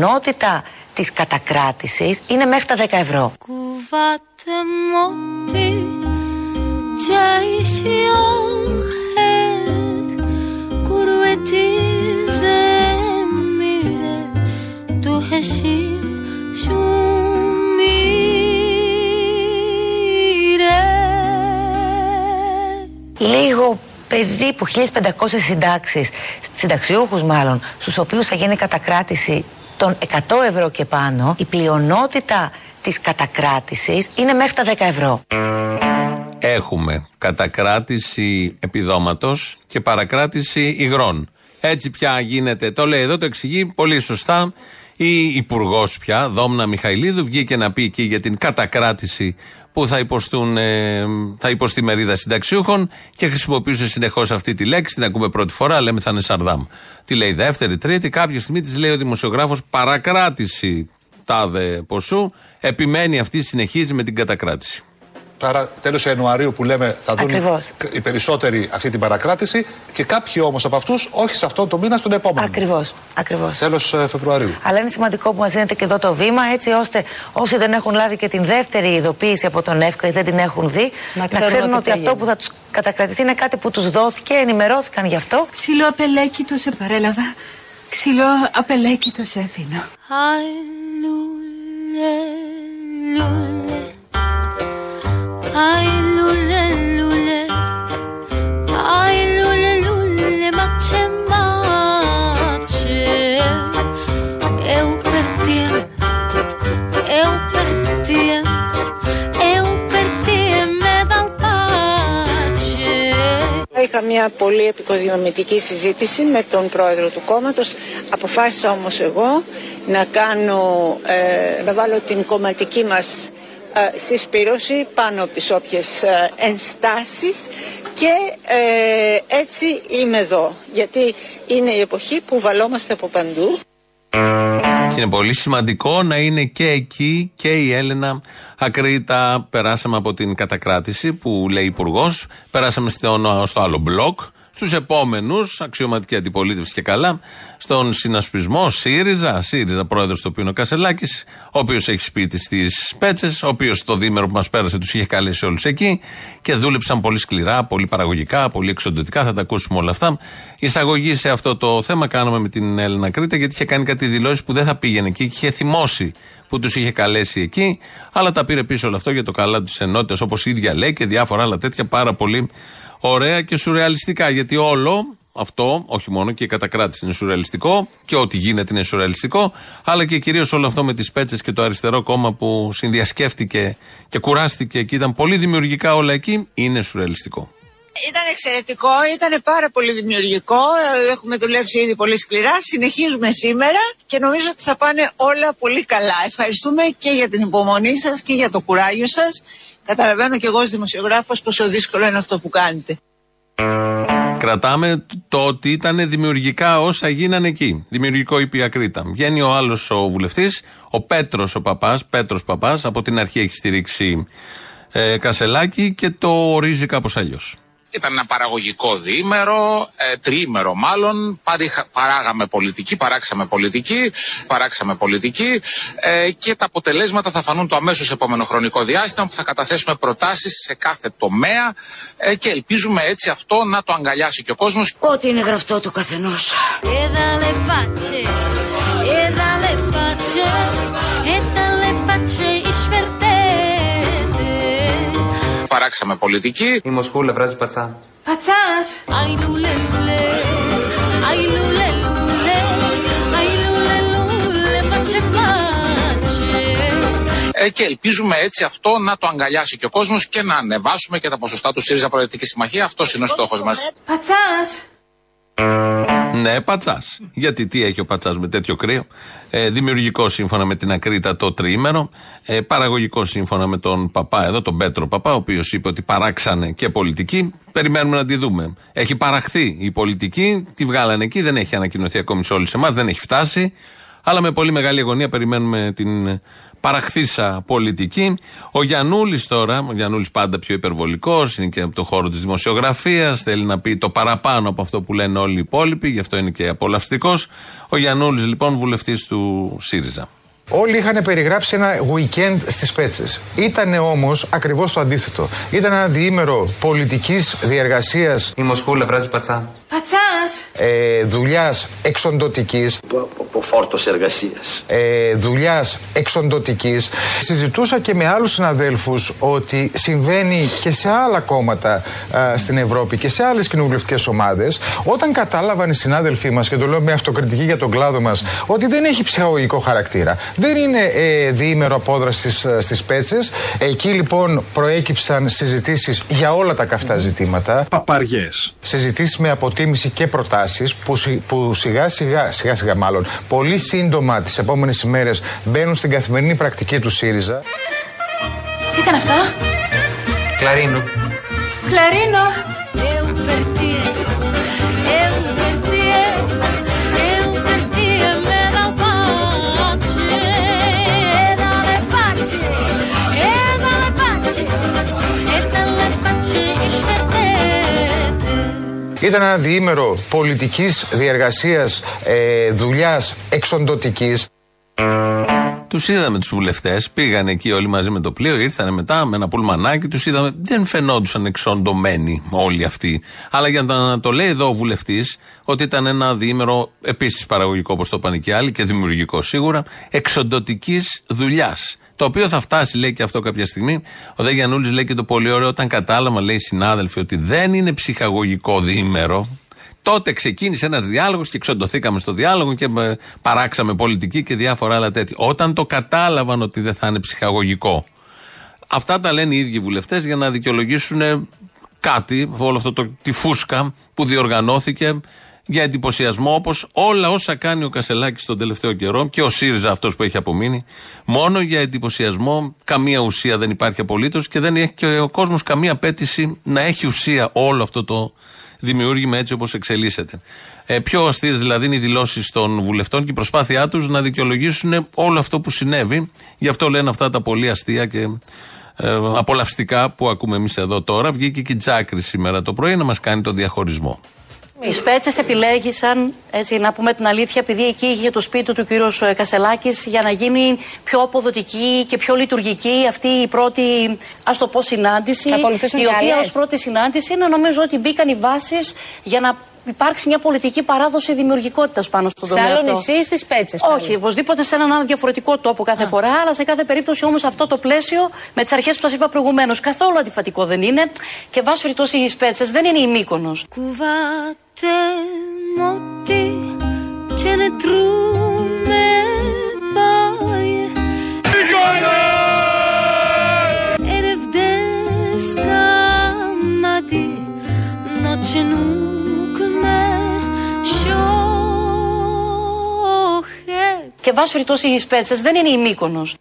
Η πλειονότητα της κατακράτησης είναι μέχρι τα 10 ευρώ. Κουβάτε μότι Τσάισιο her Kurvetizen mire Tu hashim shumire Λίγο περίπου 1500 συντάξεις, συνταξιούχους μάλλον, στους οποίους θα γίνει κατακράτηση των 100 ευρώ και πάνω, η πλειονότητα της κατακράτησης είναι μέχρι τα 10 ευρώ. Έχουμε κατακράτηση επιδόματος και παρακράτηση υγρών. Έτσι πια γίνεται, το λέει εδώ, το εξηγεί πολύ σωστά η Υπουργός πια, Δόμνα Μιχαηλίδου, βγήκε να πει εκεί για την κατακράτηση που θα, υποστούν, ε, θα υποστεί μερίδα συνταξιούχων και χρησιμοποιούσε συνεχώς αυτή τη λέξη. Την ακούμε πρώτη φορά, λέμε θα είναι Σαρδάμ. Τη λέει δεύτερη, τρίτη, κάποια στιγμή της λέει ο δημοσιογράφος παρακράτηση τάδε ποσού. Επιμένει αυτή, συνεχίζει με την κατακράτηση. Άρα τέλος Ιανουαρίου που λέμε θα δουν Ακριβώς. οι περισσότεροι αυτή την παρακράτηση και κάποιοι όμως από αυτούς όχι σε αυτόν τον μήνα, στον επόμενο. Ακριβώς, ακριβώς. Τέλος Φεβρουαρίου. Αλλά είναι σημαντικό που μας δίνετε και εδώ το βήμα, έτσι ώστε όσοι δεν έχουν λάβει και την δεύτερη ειδοποίηση από τον ΕΦΚΑ ή δεν την έχουν δει, να ξέρουν ξέρουν, ότι ότι θα αυτό γίνει. που θα τους κατακρατηθεί είναι κάτι που τους δόθηκε, ενημερώθηκαν γι' αυτό. Ξύλο απελέκητο σε παρέλαβα. Ξύλο απελέκητο σε αφήνω. Είχα μια πολύ επικοδημητική συζήτηση με τον πρόεδρο του κόμματος. Αποφάσισα όμως εγώ να κάνω, ε, να βάλω την κομματική μας ε, συσπήρωση πάνω από τις όποιες ε, ενστάσεις και ε, έτσι είμαι εδώ. Γιατί είναι η εποχή που βαλόμαστε από παντού. Και είναι πολύ σημαντικό να είναι και εκεί και η Έλενα Ακρίτα. Περάσαμε από την κατακράτηση που λέει υπουργός, περάσαμε στο, στο άλλο μπλοκ. Στους επόμενους, αξιωματική αντιπολίτευση και καλά, στον συνασπισμό ΣΥΡΙΖΑ, ΣΥΡΙΖΑ πρόεδρος του οποίου είναι ο Κασελάκης, ο οποίος έχει σπίτι στις Πέτσες, ο οποίος το δίμερο που μας πέρασε τους είχε καλέσει όλους εκεί και δούλεψαν πολύ σκληρά, πολύ παραγωγικά, πολύ εξοντωτικά. Θα τα ακούσουμε όλα αυτά. Εισαγωγή σε αυτό το θέμα κάναμε με την Έλληνα Κρήτα, γιατί είχε κάνει κάτι δηλώσεις που δεν θα πήγαινε εκεί και είχε θυμώσει που τους είχε καλέσει εκεί, αλλά τα πήρε πίσω όλο αυτό για το καλά της ενότητας, όπως η ίδια λέει και διάφορα άλλα τέτοια πάρα πολύ ωραία και σουρεαλιστικά. Γιατί όλο αυτό, όχι μόνο και η κατακράτηση είναι σουρεαλιστικό και ό,τι γίνεται είναι σουρεαλιστικό, αλλά και κυρίως όλο αυτό με τις πέτσες και το αριστερό κόμμα που συνδιασκέφτηκε και κουράστηκε και ήταν πολύ δημιουργικά όλα εκεί, είναι σουρεαλιστικό. Ήταν εξαιρετικό, ήταν πάρα πολύ δημιουργικό. ε, Έχουμε δουλέψει ήδη πολύ σκληρά. Συνεχίζουμε σήμερα και νομίζω ότι θα πάνε όλα πολύ καλά. Ευχαριστούμε και για την υπομονή σας και για το κουράγιο σας. Καταλαβαίνω και εγώ ως δημοσιογράφος πόσο δύσκολο είναι αυτό που κάνετε. Κρατάμε το ότι ήταν δημιουργικά όσα γίνανε εκεί. Δημιουργικό είπε η Ακρίτα. Βγαίνει ο άλλος ο βουλευτής, ο Πέτρος ο παπάς, Πέτρος Παπάς, από την αρχή έχει στηρίξει ε, Κασελάκη και το ορίζει κάπως αλλιώς. Ήταν ένα παραγωγικό διήμερο, ε, τριήμερο μάλλον. Παρήχα- παράγαμε πολιτική, παράξαμε πολιτική, παράξαμε πολιτική ε, και τα αποτελέσματα θα φανούν το αμέσως επόμενο χρονικό διάστημα που θα καταθέσουμε προτάσεις σε κάθε τομέα ε, και ελπίζουμε έτσι αυτό να το αγκαλιάσει και ο κόσμος. Ό,τι είναι γραφτό του καθενός. E dalle pace, e Παράξαμε πολιτική. Η Μοσχούλα βράζει πατσά. Πατσάς. Ai lule lule, ai lule lule, ai lule lule, pace pace. Ε, και ελπίζουμε έτσι αυτό να το αγκαλιάσει και ο κόσμος και να ανεβάσουμε και τα ποσοστά του ΣΥΡΙΖΑ Προεδρική Συμμαχία. Αυτός είναι ο στόχος μας. Πατσάς. Ναι, πατσάς. Γιατί τι έχει ο πατσάς με τέτοιο κρύο; Ε, δημιουργικό σύμφωνα με την Ακρίτα το τριήμερο. Ε, παραγωγικό σύμφωνα με τον παπά εδώ, τον Πέτρο Παπά, ο οποίος είπε ότι παράξανε και πολιτική. Περιμένουμε να τη δούμε. Έχει παραχθεί η πολιτική, τη βγάλανε εκεί, δεν έχει ανακοινωθεί ακόμη σε όλους εμάς, δεν έχει φτάσει. Αλλά με πολύ μεγάλη αγωνία περιμένουμε την παραχθήσα πολιτική. Ο Γιανούλης τώρα, ο Γιανούλης πάντα πιο υπερβολικός, είναι και από το χώρο της δημοσιογραφίας, θέλει να πει το παραπάνω από αυτό που λένε όλοι οι υπόλοιποι, γι' αυτό είναι και απολαυστικός. Ο Γιανούλης λοιπόν βουλευτής του ΣΥΡΙΖΑ. Όλοι είχαν περιγράψει ένα weekend στις Πέτσε. Ήταν όμως ακριβώς το αντίθετο. Ήταν ένα διήμερο πολιτικής διεργασίας. Η Μοσχούλα βράζει πατσά. Πατσάς! Ε, δουλειάς εξοντοτικής. Από φόρτος εργασίας. Ε, δουλειάς εξοντοτικής. Συζητούσα και με άλλους συναδέλφους ότι συμβαίνει και σε άλλα κόμματα α, στην Ευρώπη και σε άλλες κοινοβουλευτικές ομάδες. Όταν κατάλαβαν οι συνάδελφοί μας, και το λέω με αυτοκριτική για τον κλάδο μας, ότι δεν έχει ψυχαγωγικό χαρακτήρα. Δεν είναι ε, διήμερο απόδραση στις πέτσες. Εκεί λοιπόν προέκυψαν συζητήσεις για όλα τα καυτά ζητήματα. Παπαριές. Συζητήσεις με αποτίμηση και προτάσεις που, σι- που σιγά σιγά, σιγά σιγά μάλλον, πολύ σύντομα τις επόμενες ημέρες μπαίνουν στην καθημερινή πρακτική του ΣΥΡΙΖΑ. Τι ήταν αυτό; Κλαρίνο. Κλαρίνο! Ήταν ένα διήμερο πολιτικής διεργασίας, ε, δουλειάς εξοντοτικής. Τους είδαμε τους βουλευτές, πήγαν εκεί όλοι μαζί με το πλοίο, ήρθαν μετά με ένα πουλμανάκι, τους είδαμε. Δεν φαινόντουσαν εξοντωμένοι όλοι αυτοί. Αλλά για να το λέει εδώ ο βουλευτής, ότι ήταν ένα διήμερο επίσης παραγωγικό, όπως το είπαν και άλλοι, και δημιουργικό σίγουρα, εξοντοτικής δουλειάς. Το οποίο θα φτάσει, λέει και αυτό κάποια στιγμή. Ο Δε Γιαννούλη λέει και το πολύ ωραίο, όταν κατάλαβα, λέει οι συνάδελφοι, ότι δεν είναι ψυχαγωγικό διήμερο, Τότε ξεκίνησε ένας διάλογος και ξοντωθήκαμε στο διάλογο και ε, παράξαμε πολιτική και διάφορα άλλα τέτοια. Όταν το κατάλαβαν ότι δεν θα είναι ψυχαγωγικό. Αυτά τα λένε οι ίδιοι βουλευτές για να δικαιολογήσουν κάτι, όλο αυτό το, τη φούσκα που διοργανώθηκε για εντυπωσιασμό όπως όλα όσα κάνει ο Κασελάκης τον τελευταίο καιρό και ο ΣΥΡΙΖΑ αυτός που έχει απομείνει. Μόνο για εντυπωσιασμό, καμία ουσία δεν υπάρχει απολύτως και δεν έχει και ο κόσμος καμία απέτηση να έχει ουσία όλο αυτό το δημιούργημα έτσι όπως εξελίσσεται. Ε, πιο αστείες δηλαδή είναι οι δηλώσεις των βουλευτών και η προσπάθειά τους να δικαιολογήσουν όλο αυτό που συνέβη. Γι' αυτό λένε αυτά τα πολύ αστεία και ε, απολαυστικά που ακούμε εμείς εδώ τώρα. Βγήκε και η Τζάκρη σήμερα το πρωί να μας κάνει το διαχωρισμό. Οι Σπέτσε επιλέγησαν, έτσι να πούμε την αλήθεια, επειδή εκεί είχε το σπίτι του κύριος Κασελάκης για να γίνει πιο αποδοτική και πιο λειτουργική αυτή η πρώτη, ας το πω, συνάντηση. Θα ακολουθήσουν η και οποία άλλες. ως πρώτη συνάντηση να νομίζω ότι μπήκαν οι βάσεις για να υπάρξει μια πολιτική παράδοση δημιουργικότητας πάνω στον Σε τομέα άλλο αυτό. νησί στι Πέτσες. Όχι, οπωσδήποτε σε έναν άλλο διαφορετικό τόπο κάθε φορά, αλλά σε κάθε περίπτωση όμως αυτό το πλαίσιο με τις αρχές που σας είπα προηγουμένως καθόλου αντιφατικό δεν είναι και βάσει περιπτώσει οι Σπέτσε δεν είναι η Μύκονος. Κουβάτε μότι Και βάσει περιπτώσει οι Σπέτσες δεν είναι η Μύκονος.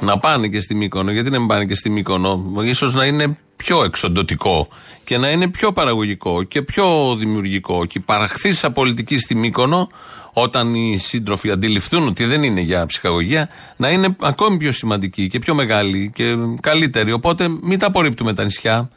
Να πάνε και στη Μύκονο. Γιατί να μην πάνε και στη Μύκονο; Ίσως να είναι πιο εξοντοτικό και να είναι πιο παραγωγικό και πιο δημιουργικό. Και η παραχθήσα πολιτική στη Μύκονο, όταν οι σύντροφοι αντιληφθούν ότι δεν είναι για ψυχαγωγία, να είναι ακόμη πιο σημαντική και πιο μεγάλη και καλύτερη. Οπότε μην τα απορρίπτουμε τα νησιά.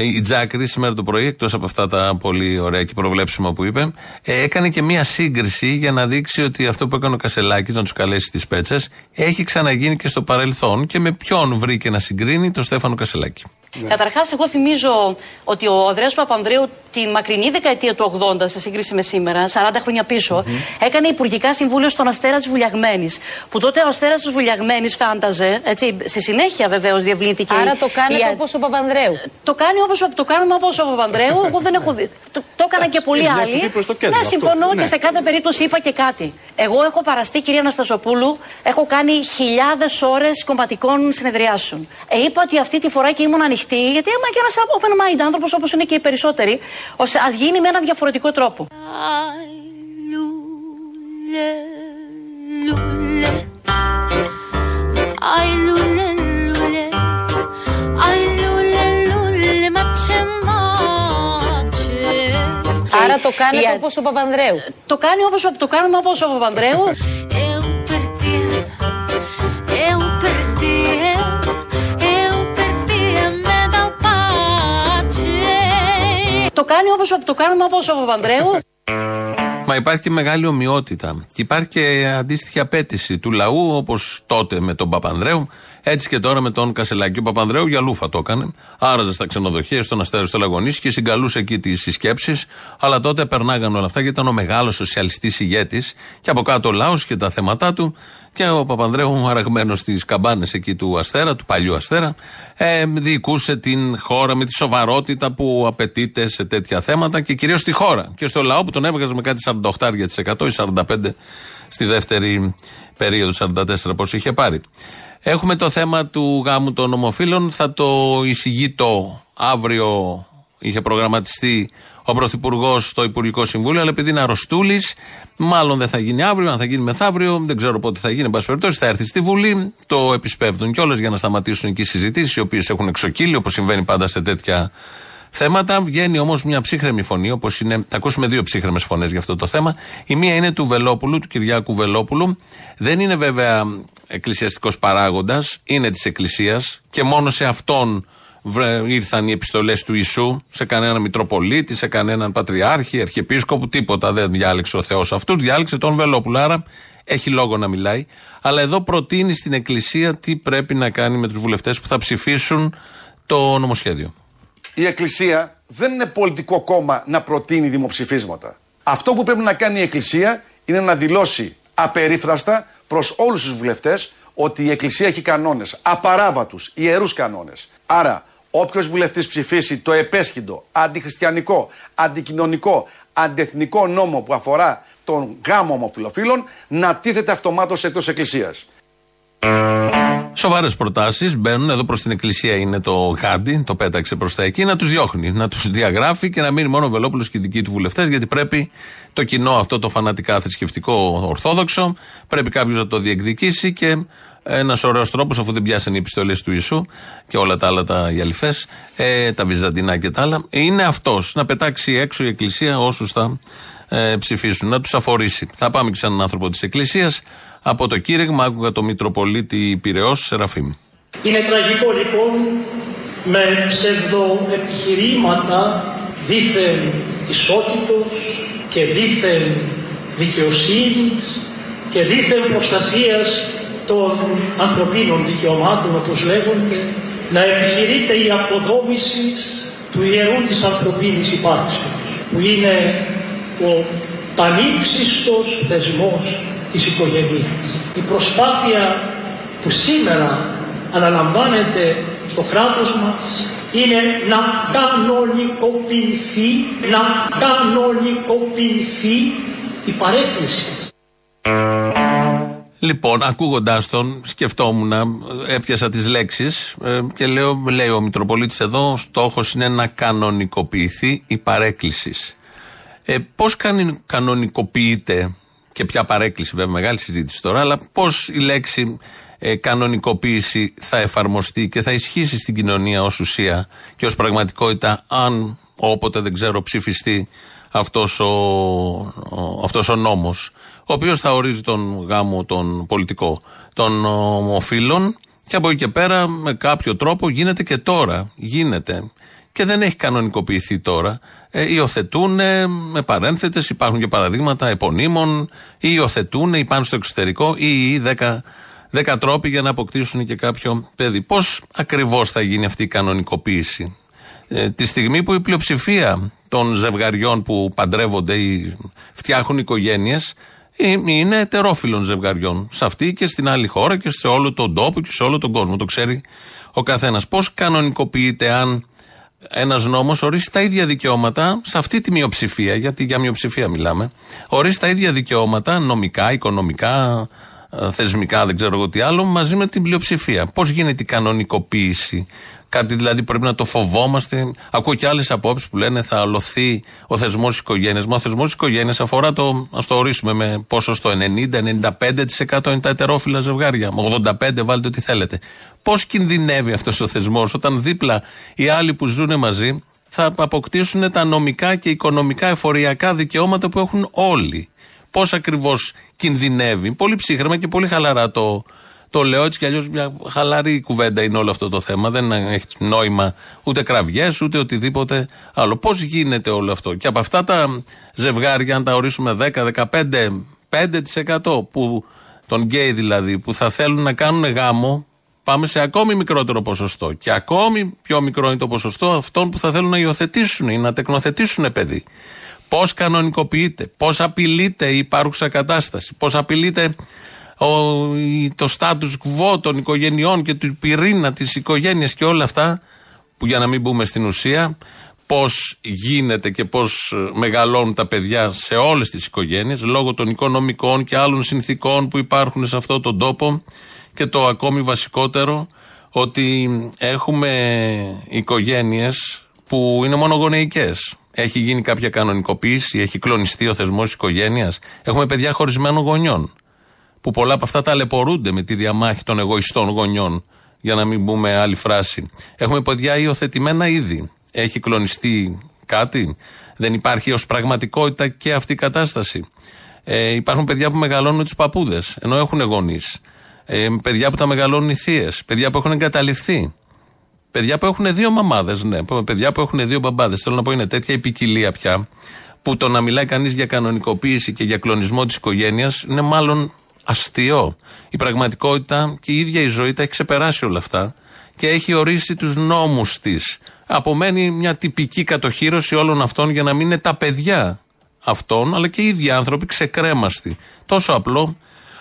Ε, Η Τζάκρη σήμερα το πρωί, εκτός από αυτά τα πολύ ωραία και προβλέψιμα που είπε, ε, έκανε και μία σύγκριση για να δείξει ότι αυτό που έκανε ο Κασελάκης, να τους καλέσει στι πέτσες, έχει ξαναγίνει και στο παρελθόν και με ποιον βρήκε να συγκρίνει τον Στέφανο Κασελάκη. Καταρχάς, εγώ θυμίζω ότι ο Ανδρέας Παπανδρέου τη μακρινή δεκαετία του 80, σε σύγκριση με σήμερα, 40 χρόνια πίσω, έκανε υπουργικά συμβούλιο στον Αστέρα της Βουλιαγμένης. Που τότε ο Αστέρας της Βουλιαγμένης φάνταζε, έτσι, στη συνέχεια βεβαίως διευλύνθηκε. Άρα η- το κάνετε η- όπως ο Παπανδρέου. Το, κάνει όπως, το κάνουμε όπως ο Παπανδρέου. Εγώ δεν έχω δει. Το, το έκαναν και πολλοί είναι μια άλλοι. στροφή προς το κέντρο ναι, αυτό. συμφωνώ Ναι. και σε κάθε περίπτωση είπα και κάτι. Εγώ έχω παραστεί, κυρία Αναστασοπούλου, έχω κάνει χιλιάδες ώρες κομματικών συνεδριάσεων. Ε, είπα ότι αυτή τη φορά και ήμουν ανοιχτή ανοιχτή, γιατί είμαι και ένας open mind άνθρωπος όπως είναι και οι περισσότεροι, ώστε ας γίνει με ένα διαφορετικό τρόπο. Ai lule lule Ai lule lule Μάτσε μάτσε Άρα το κάνετε Η- όπως ο Παπανδρέου. Το κάνει όπως το κάνουμε όπως ο Παπανδρέου. Το κάνει όπως το κάνουμε όπως ο Παπανδρέου. Μα υπάρχει και μεγάλη ομοιότητα. Και υπάρχει και αντίστοιχη απέτηση του λαού, όπως τότε με τον Παπανδρέου, έτσι και τώρα με τον Κασελάκη. Ο Παπανδρέου για λούφα το έκανε. Άραζε στα ξενοδοχεία, στον Αστέρι, στο Λαγωνίσι και συγκαλούσε εκεί τις συσκέψεις. Αλλά τότε περνάγαν όλα αυτά γιατί ήταν ο μεγάλος σοσιαλιστής ηγέτης. Και από κάτω ο λαός και τα θέματα του. Και ο Παπανδρέου, αραγμένο στις καμπάνες εκεί του Αστέρα, του παλιού Αστέρα, ε, διοικούσε την χώρα με τη σοβαρότητα που απαιτείται σε τέτοια θέματα και κυρίως στη χώρα. Και στο λαό που τον έβγαζε με κάτι 48% ή 45% στη δεύτερη περίοδο, 44% πώς είχε πάρει. Έχουμε το θέμα του γάμου των ομοφύλων. Θα το εισηγείτο αύριο. Είχε προγραμματιστεί ο Πρωθυπουργός στο Υπουργικό Συμβούλιο, αλλά επειδή είναι αρρωστούλης, μάλλον δεν θα γίνει αύριο, αν θα γίνει μεθαύριο, δεν ξέρω πότε θα γίνει. Εν πάση περιπτώσει, θα έρθει στη Βουλή, το επισπεύδουν κιόλας για να σταματήσουν εκεί οι συζητήσεις, οι οποίες έχουν εξοκύλει, όπως συμβαίνει πάντα σε τέτοια θέματα. Βγαίνει όμως μια ψύχρεμη φωνή, όπως είναι. Θα ακούσουμε δύο ψύχρεμες φωνές για αυτό το θέμα. Η μία είναι του Βελόπουλου, του Κυριάκου Βελόπουλου. Δεν είναι βέβαια εκκλησιαστικός παράγοντας, είναι της Εκκλησίας και μόνο σε αυτόν βρε- ήρθαν οι επιστολές του Ιησού, σε κανέναν Μητροπολίτη, σε κανέναν Πατριάρχη, Αρχιεπίσκοπο, τίποτα δεν διάλεξε ο Θεός αυτούς, διάλεξε τον Βελόπουλο. Άρα έχει λόγο να μιλάει. Αλλά εδώ προτείνει στην Εκκλησία τι πρέπει να κάνει με τους βουλευτές που θα ψηφίσουν το νομοσχέδιο. Η Εκκλησία δεν είναι πολιτικό κόμμα να προτείνει δημοψηφίσματα. Αυτό που πρέπει να κάνει η Εκκλησία είναι να δηλώσει απερίφραστα προς όλους τους βουλευτές ότι η Εκκλησία έχει κανόνες, απαράβατους, ιερούς κανόνες. Άρα, όποιος βουλευτής ψηφίσει το επέσχυντο, αντιχριστιανικό, αντικοινωνικό, αντεθνικό νόμο που αφορά τον γάμο ομοφυλοφίλων, να τίθεται αυτομάτως εκτός Εκκλησίας. Σοβαρές προτάσεις μπαίνουν εδώ προς την Εκκλησία. Είναι το γάντι, το πέταξε προς τα εκεί, να τους διώχνει, να τους διαγράφει και να μείνει μόνο ο Βελόπουλος και οι δικοί του βουλευτές, γιατί πρέπει το κοινό αυτό το φανατικά θρησκευτικό ορθόδοξο, πρέπει κάποιος να το διεκδικήσει και ένας ωραίος τρόπος, αφού δεν πιάσαν οι επιστολές του Ιησού και όλα τα άλλα τα γυαλιφές, ε, τα βυζαντινά και τα άλλα, είναι αυτός να πετάξει έξω η Εκκλησία όσους θα ε, ψηφίσουν, να τους αφορήσει. Θα πάμε και σε έναν άνθρωπο της Εκκλησίας. Από το κήρυγμα άκουγα το Μητροπολίτη Πυραιός Σεραφείμ. Είναι τραγικό λοιπόν με ψευδοεπιχειρήματα δήθεν ισότητος και δήθεν δικαιοσύνης και δήθεν προστασίας των ανθρωπίνων δικαιωμάτων όπως λέγονται να επιχειρείται η αποδόμηση του ιερού της ανθρωπίνης υπάρξεως που είναι ο πανύψιστος θεσμός της οικογένειας. Η προσπάθεια που σήμερα αναλαμβάνεται στο κράτος μας είναι να κανονικοποιηθεί, να κανονικοποιηθεί η παρέκκληση. Λοιπόν, ακούγοντάς τον, σκεφτόμουν, έπιασα τις λέξεις και λέω, λέει ο Μητροπολίτης εδώ, στόχος είναι να κανονικοποιηθεί η παρέκκληση. Ε, Πώς κανονικοποιείται και ποια παρέκκληση, βέβαια, μεγάλη συζήτηση τώρα, αλλά πώς η λέξη ε, κανονικοποίηση θα εφαρμοστεί και θα ισχύσει στην κοινωνία ως ουσία και ως πραγματικότητα, αν όποτε δεν ξέρω ψηφιστεί αυτός ο, ο, αυτός ο νόμος ο οποίος θα ορίζει τον γάμο τον πολιτικό των ομοφύλων και από εκεί και πέρα με κάποιο τρόπο γίνεται και τώρα γίνεται. Και δεν έχει κανονικοποιηθεί τώρα ε, υιοθετούν με παρένθετες υπάρχουν και παραδείγματα επωνύμων ή υιοθετούν ή πάνε στο εξωτερικό ή, ή δέκα, δέκα τρόποι για να αποκτήσουν και κάποιο παιδί πώς ακριβώς θα γίνει αυτή η κανονικοποίηση; Ε, τη στιγμή που η πλειοψηφία των ζευγαριών που παντρεύονται ή φτιάχνουν οικογένειες είναι ετερόφιλων ζευγαριών. Σε αυτή και στην άλλη χώρα και σε όλο τον τόπο και σε όλο τον κόσμο. Το ξέρει ο καθένας. Πώς κανονικοποιείται αν ένας νόμος ορίσει τα ίδια δικαιώματα σε αυτή τη μειοψηφία, γιατί για μειοψηφία μιλάμε, ορίσει τα ίδια δικαιώματα νομικά, οικονομικά, ε, θεσμικά, δεν ξέρω εγώ τι άλλο, μαζί με την πλειοψηφία. Πώς γίνεται η κανονικοποίηση Κάτι δηλαδή πρέπει να το φοβόμαστε. Ακούω και άλλες απόψεις που λένε θα αλωθεί ο θεσμός οικογένειας. Μα ο θεσμός οικογένειας αφορά το, ας το ορίσουμε με ποσοστό 90-95% είναι τα ετερόφιλα ζευγάρια. Με 85% βάλτε ό,τι θέλετε. Πώς κινδυνεύει αυτός ο θεσμός όταν δίπλα οι άλλοι που ζουν μαζί θα αποκτήσουν τα νομικά και οικονομικά εφοριακά δικαιώματα που έχουν όλοι. Πώς ακριβώς κινδυνεύει. Πολύ ψύχρεμα και πολύ χαλαρά το, το λέω έτσι κι αλλιώς μια χαλαρή κουβέντα είναι όλο αυτό το θέμα. Δεν έχει νόημα ούτε κραυγές ούτε οτιδήποτε άλλο. Πώς γίνεται όλο αυτό; Και από αυτά τα ζευγάρια, αν τα ορίσουμε 10, 15, 5% που των γκέι δηλαδή, που θα θέλουν να κάνουν γάμο, πάμε σε ακόμη μικρότερο ποσοστό. Και ακόμη πιο μικρό είναι το ποσοστό αυτών που θα θέλουν να υιοθετήσουν ή να τεκνοθετήσουν παιδί. Πώς κανονικοποιείται, πώς απειλείται η υπάρχουσα κατάσταση, πώς απειλείται το status quo των οικογενειών και του πυρήνα της οικογένειας και όλα αυτά, που για να μην μπούμε στην ουσία, πώς γίνεται και πώς μεγαλώνουν τα παιδιά σε όλες τις οικογένειες λόγω των οικονομικών και άλλων συνθήκων που υπάρχουν σε αυτόν τον τόπο. Και το ακόμη βασικότερο, ότι έχουμε οικογένειες που είναι μονογονεϊκές. Έχει γίνει κάποια κανονικοποίηση, έχει κλονιστεί ο θεσμός οικογένειας. Έχουμε παιδιά χωρισμένων γονιών που πολλά από αυτά ταλαιπωρούνται με τη διαμάχη των εγωιστών γονιών, για να μην πούμε άλλη φράση. Έχουμε παιδιά υιοθετημένα ήδη. Έχει κλονιστεί κάτι; Δεν υπάρχει ως πραγματικότητα και αυτή η κατάσταση. Ε, υπάρχουν παιδιά που μεγαλώνουν με τους παππούδες, ενώ έχουν γονείς. Ε, παιδιά που τα μεγαλώνουν οι θείες. Παιδιά που έχουν εγκαταληφθεί. Παιδιά που έχουν δύο μαμάδες, ναι. Παιδιά που έχουν δύο μπαμπάδες. Θέλω να πω είναι τέτοια η ποικιλία πια, που το να μιλάει κανείς για κανονικοποίηση και για κλονισμό της οικογένειας είναι μάλλον αστείο. Η πραγματικότητα και η ίδια η ζωή τα έχει ξεπεράσει όλα αυτά και έχει ορίσει τους νόμους της. Απομένει μια τυπική κατοχήρωση όλων αυτών για να μην είναι τα παιδιά αυτών, αλλά και οι ίδιοι άνθρωποι ξεκρέμαστοι. Τόσο απλό.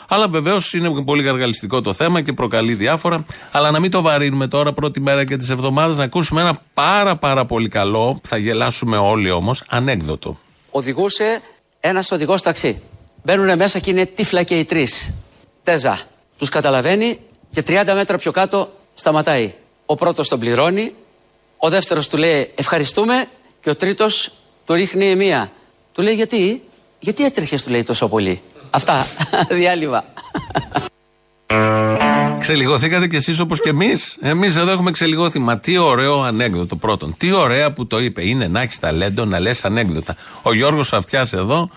Αλλά βεβαίως είναι πολύ γαργαλιστικό το θέμα και προκαλεί διάφορα. Αλλά να μην το βαρύνουμε τώρα, πρώτη μέρα και τη εβδομάδα, να ακούσουμε ένα πάρα πάρα πολύ καλό, θα γελάσουμε όλοι όμως, ανέκδοτο. Οδηγούσε ένας οδηγός ταξί. Μπαίνουν μέσα και είναι τύφλα και οι τρεις. Τέζα. Τους καταλαβαίνει και 30 μέτρα πιο κάτω σταματάει. Ο πρώτος τον πληρώνει, ο δεύτερος του λέει ευχαριστούμε και ο τρίτος του ρίχνει μία. Του λέει γιατί, γιατί έτρεχες, του λέει τόσο πολύ. Αυτά. Διάλειμμα. Ξελιγωθήκατε κι εσείς όπως και εμείς. Εμείς εδώ έχουμε ξελιγωθεί. Μα τι ωραίο ανέκδοτο πρώτον. Τι ωραία που το είπε. Είναι να έχεις ταλέντο να λες ανέκδοτα. Ο Γιώργος Αυτιάς εδώ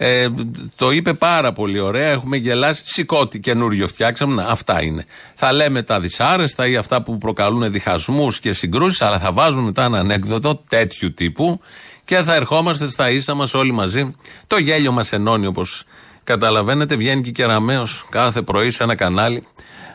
ε, το είπε πάρα πολύ ωραία. Έχουμε γελάσει. Σηκώτη καινούριο φτιάξαμε. Αυτά είναι. Θα λέμε τα δυσάρεστα ή αυτά που προκαλούν διχασμούς και συγκρούσεις, αλλά θα βάζουμε μετά ένα ανέκδοτο τέτοιου τύπου και θα ερχόμαστε στα ίσα μας όλοι μαζί. Το γέλιο μας ενώνει όπως καταλαβαίνετε. Βγαίνει και κεραμαίος κάθε πρωί σε ένα κανάλι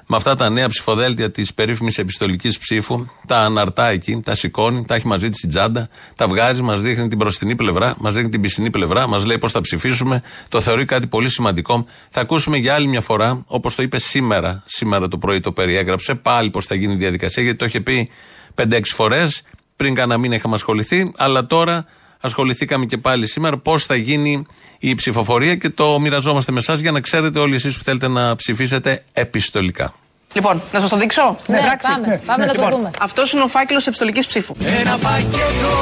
με αυτά τα νέα ψηφοδέλτια της περίφημης επιστολικής ψήφου, τα αναρτά εκεί, τα σηκώνει, τα έχει μαζί της στην τσάντα, τα βγάζει, μας δείχνει την μπροστινή πλευρά, μας δείχνει την πισινή πλευρά, μας λέει πώς θα ψηφίσουμε. Το θεωρεί κάτι πολύ σημαντικό. Θα ακούσουμε για άλλη μια φορά, όπως το είπε σήμερα, σήμερα το πρωί το περιέγραψε, πάλι πώς θα γίνει η διαδικασία, γιατί το είχε πει 5-6 φορές. Πριν κάνα μήνα είχαμε ασχοληθεί, αλλά τώρα ασχοληθήκαμε και πάλι σήμερα πώς θα γίνει η ψηφοφορία και το μοιραζόμαστε με εσάς για να ξέρετε όλοι εσείς που θέλετε να ψηφίσετε επιστολικά. Λοιπόν, να σας το δείξω. Ναι, πάμε, ναι, πάμε να το λοιπόν, δούμε. Αυτός είναι ο φάκελος επιστολικής ψήφου. Ένα πακέτο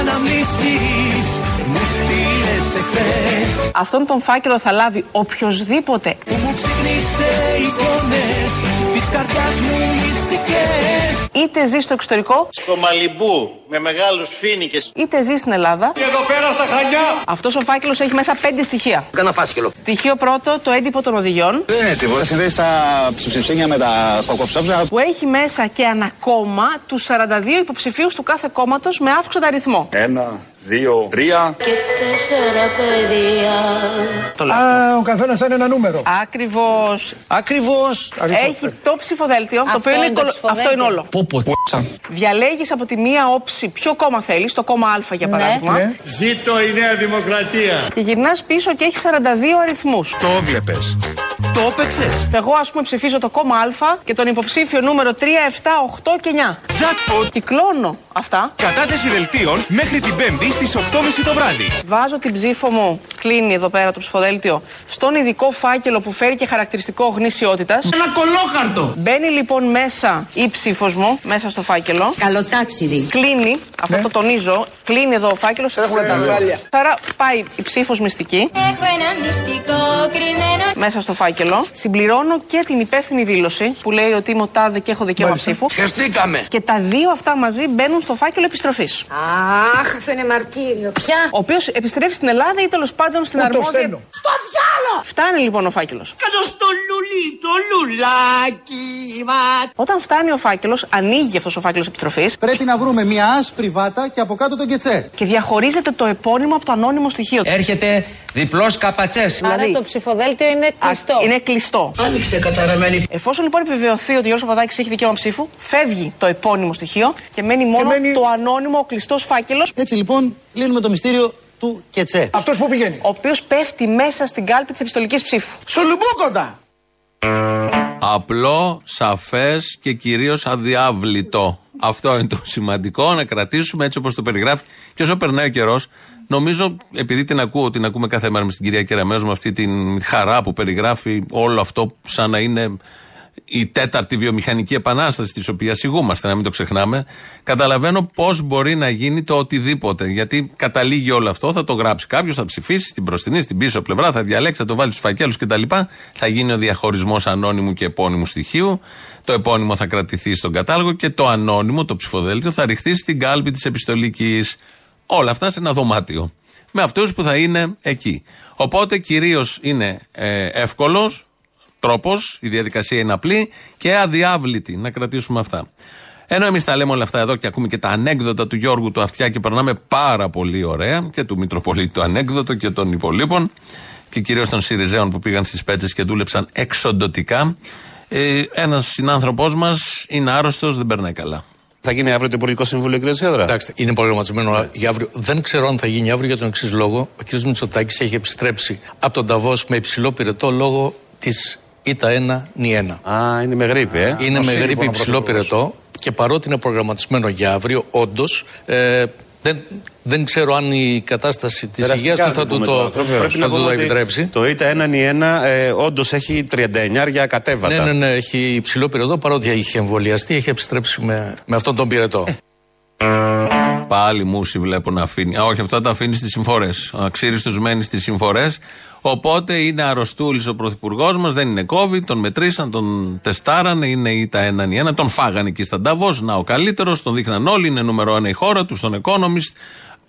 αναμνήσεις μου στείλες εχθές Αυτόν τον φάκελο θα λάβει οποιοδήποτε Που μου ξύπνησε εικόνες της καρδιάς μου μυστικές είτε ζει στο εξωτερικό, Στο Μαλιμπού με μεγάλους φίνικες είτε ζει στην Ελλάδα. Και εδώ πέρα στα Χανιά Αυτός ο φάκελος έχει μέσα πέντε στοιχεία. Κάνα φάσκελο Στοιχείο πρώτο, το έντυπο των οδηγιών, Δεν είναι τίποτα. Συνδέει τα ψηφισένια με τα κοκοψόψα. που έχει μέσα και ανακόμμα του 42 υποψηφίους του κάθε κόμματος με αύξοντα αριθμό. Ένα, δύο, τρία. Και τέσσερα παιδιά. Α, ο καθένας θα είναι ένα νούμερο. Ακριβώς. Ακριβώς Έχει το ψηφοδέλτιο, το Αυτό οποίο είναι, είναι το κολο- ψηφοδέλτιο. αυτό είναι όλο. Πω πω Διαλέγεις από τη μία όψη ποιο κόμμα θέλεις, το κόμμα Α για Ναι. παράδειγμα, Ναι. Ζήτω η Νέα Δημοκρατία. και γυρνάς πίσω και έχει 42 αριθμούς. Το έβλεπε. Το έπαιξες; Εγώ, ας πούμε, ψηφίζω το κόμμα Α και τον υποψήφιο νούμερο 3, 7, 8 και 9. Jackpot. Κυκλώνω αυτά. Κατάθεση δελτίων μέχρι την 5η στις 8.30 το βράδυ. Βάζω την ψήφο μου, κλείνει εδώ πέρα το ψηφοδέλτιο, στον ειδικό φάκελο που φέρει και χαρακτηριστικό γνησιότητας. Ένα κολόκαρτο. Μπαίνει λοιπόν μέσα η ψήφος μου, μέσα στο φάκελο. Καλοτάξιδι. Κλείνει, αυτό το τονίζω, κλείνει εδώ ο φάκελος. Έχουμε τα ζάλια. Άρα πάει η ψήφος μυστική Έχω ένα μυστικό κρυμμένο μέσα στο φάκελο. Συμπληρώνω και την υπεύθυνη δήλωση που λέει ότι είμαι ο τάδε και έχω δικαίωμα Μάλιστα. ψήφου. Χεστήκαμε. Και τα δύο αυτά μαζί μπαίνουν στο φάκελο επιστροφής. Αχ, αυτό είναι μαρτύριο. Ποια; Ο οποίος επιστρέφει στην Ελλάδα ή τέλος πάντων στην Πού το αρμόδια. στέλνω. Στο διάλο! Φτάνει λοιπόν ο φάκελος. Κάτω στο λουλί, το λουλάκι μας. Όταν φτάνει ο φάκελος, ανοίγει αυτός ο φάκελος επιστροφής Πρέπει να βρούμε μια άσπρη βάτα και από κάτω τον κετσέ. και διαχωρίζεται το επώνυμο από το ανώνυμο στοιχείο. Έρχεται διπλός καπατσές. Δηλαδή, το ψηφοδέλτιο είναι α, είναι κλειστό. Άνοιξε καταραμένη. Εφόσον λοιπόν επιβεβαιωθεί ότι ο Γιώργος Παπαδάκης έχει δικαίωμα ψήφου, φεύγει το επώνυμο στοιχείο και μένει μόνο μένει- το ανώνυμο, ο κλειστός φάκελος, Έτσι λοιπόν λύνουμε το μυστήριο του κετσέ. Αυτός που πηγαίνει. ο οποίος πέφτει μέσα στην κάλπη της επιστολικής ψήφου. Σου λουμπούκοντα. Απλό, σαφές και κυρίως αδιάβλητο. Αυτό είναι το σημαντικό, να κρατήσουμε έτσι όπως το περιγράφει. Και όσο περνάει ο καιρός, νομίζω, επειδή την ακούω, την ακούμε κάθε μέρα με την κυρία Κεραμέζου, με αυτή την χαρά που περιγράφει όλο αυτό σαν να είναι η τέταρτη βιομηχανική επανάσταση της οποίας ηγούμαστε, να μην το ξεχνάμε. Καταλαβαίνω πώς μπορεί να γίνει το οτιδήποτε. Γιατί καταλήγει όλο αυτό, θα το γράψει κάποιος, θα ψηφίσει στην μπροστινή, στην πίσω πλευρά, θα διαλέξει, θα το βάλει στους φακέλους κτλ. Θα γίνει ο διαχωρισμός ανώνυμου και επώνυμου στοιχείου. Το επώνυμο θα κρατηθεί στον κατάλογο και το ανώνυμο, το ψηφοδέλτιο, θα ρηχθεί στην κάλπη της επιστολικής. Όλα αυτά σε ένα δωμάτιο. Με αυτούς που θα είναι εκεί. Οπότε κυρίως είναι ε, εύκολος τρόπος, η διαδικασία είναι απλή και αδιάβλητη. Να κρατήσουμε αυτά. Ενώ εμείς τα λέμε όλα αυτά εδώ και ακούμε και τα ανέκδοτα του Γιώργου του Αυτιά και περνάμε πάρα πολύ ωραία και του Μητροπολίτη το ανέκδοτο και των υπολείπων και κυρίως των Σιριζέων που πήγαν στις πέτσες και δούλεψαν εξοντοτικά. Ε, Ένας συνάνθρωπός μας είναι άρρωστος, δεν περνάει καλά. Θα γίνει αύριο το Υπουργικό Συμβούλιο, κύριε Σιόδρα. Εντάξει, είναι προγραμματισμένο για αύριο. Δεν ξέρω αν θα γίνει αύριο για τον εξής λόγο. Ο κ. Μητσοτάκης έχει επιστρέψει από τον Ταβός με υψηλό πυρετό λόγω της ΙΤΑ 1 νη 1. Α, είναι με γρήπη, ε. Είναι Ως με είναι, γρήπη λοιπόν, ο υψηλό Πρωθυπουργός. πυρετό και παρότι είναι προγραμματισμένο για αύριο, όντως. Ε, δεν, δεν ξέρω αν η κατάσταση της υγείας Περαστικά του θα δεν του πούμε το, τώρα. Πρέπει θα να του πούμε το ότι επιτρέψει. Το ΙΤΑ 1 νη 1 ε, όντως έχει 39 για κατέβατα. Ναι, ναι, ναι, έχει υψηλό πυρετό παρότι έχει εμβολιαστεί, έχει επιστρέψει με, με αυτόν τον πυρετό. Πάλι μουσι βλέπω να αφήνει. Α, όχι, αυτά τα αφήνεις στις συμφορές. Αξίριστος μένεις στις συμφορές. Οπότε είναι αρρωστούλης ο πρωθυπουργός μας, δεν είναι COVID, τον μετρήσαν, τον τεστάρανε, είναι ή τα έναν ή ένα, τον φάγανε εκεί στα Νταβός. Να ο καλύτερος, τον δείχναν όλοι, είναι νούμερο ένα η χώρα του, στον Economist.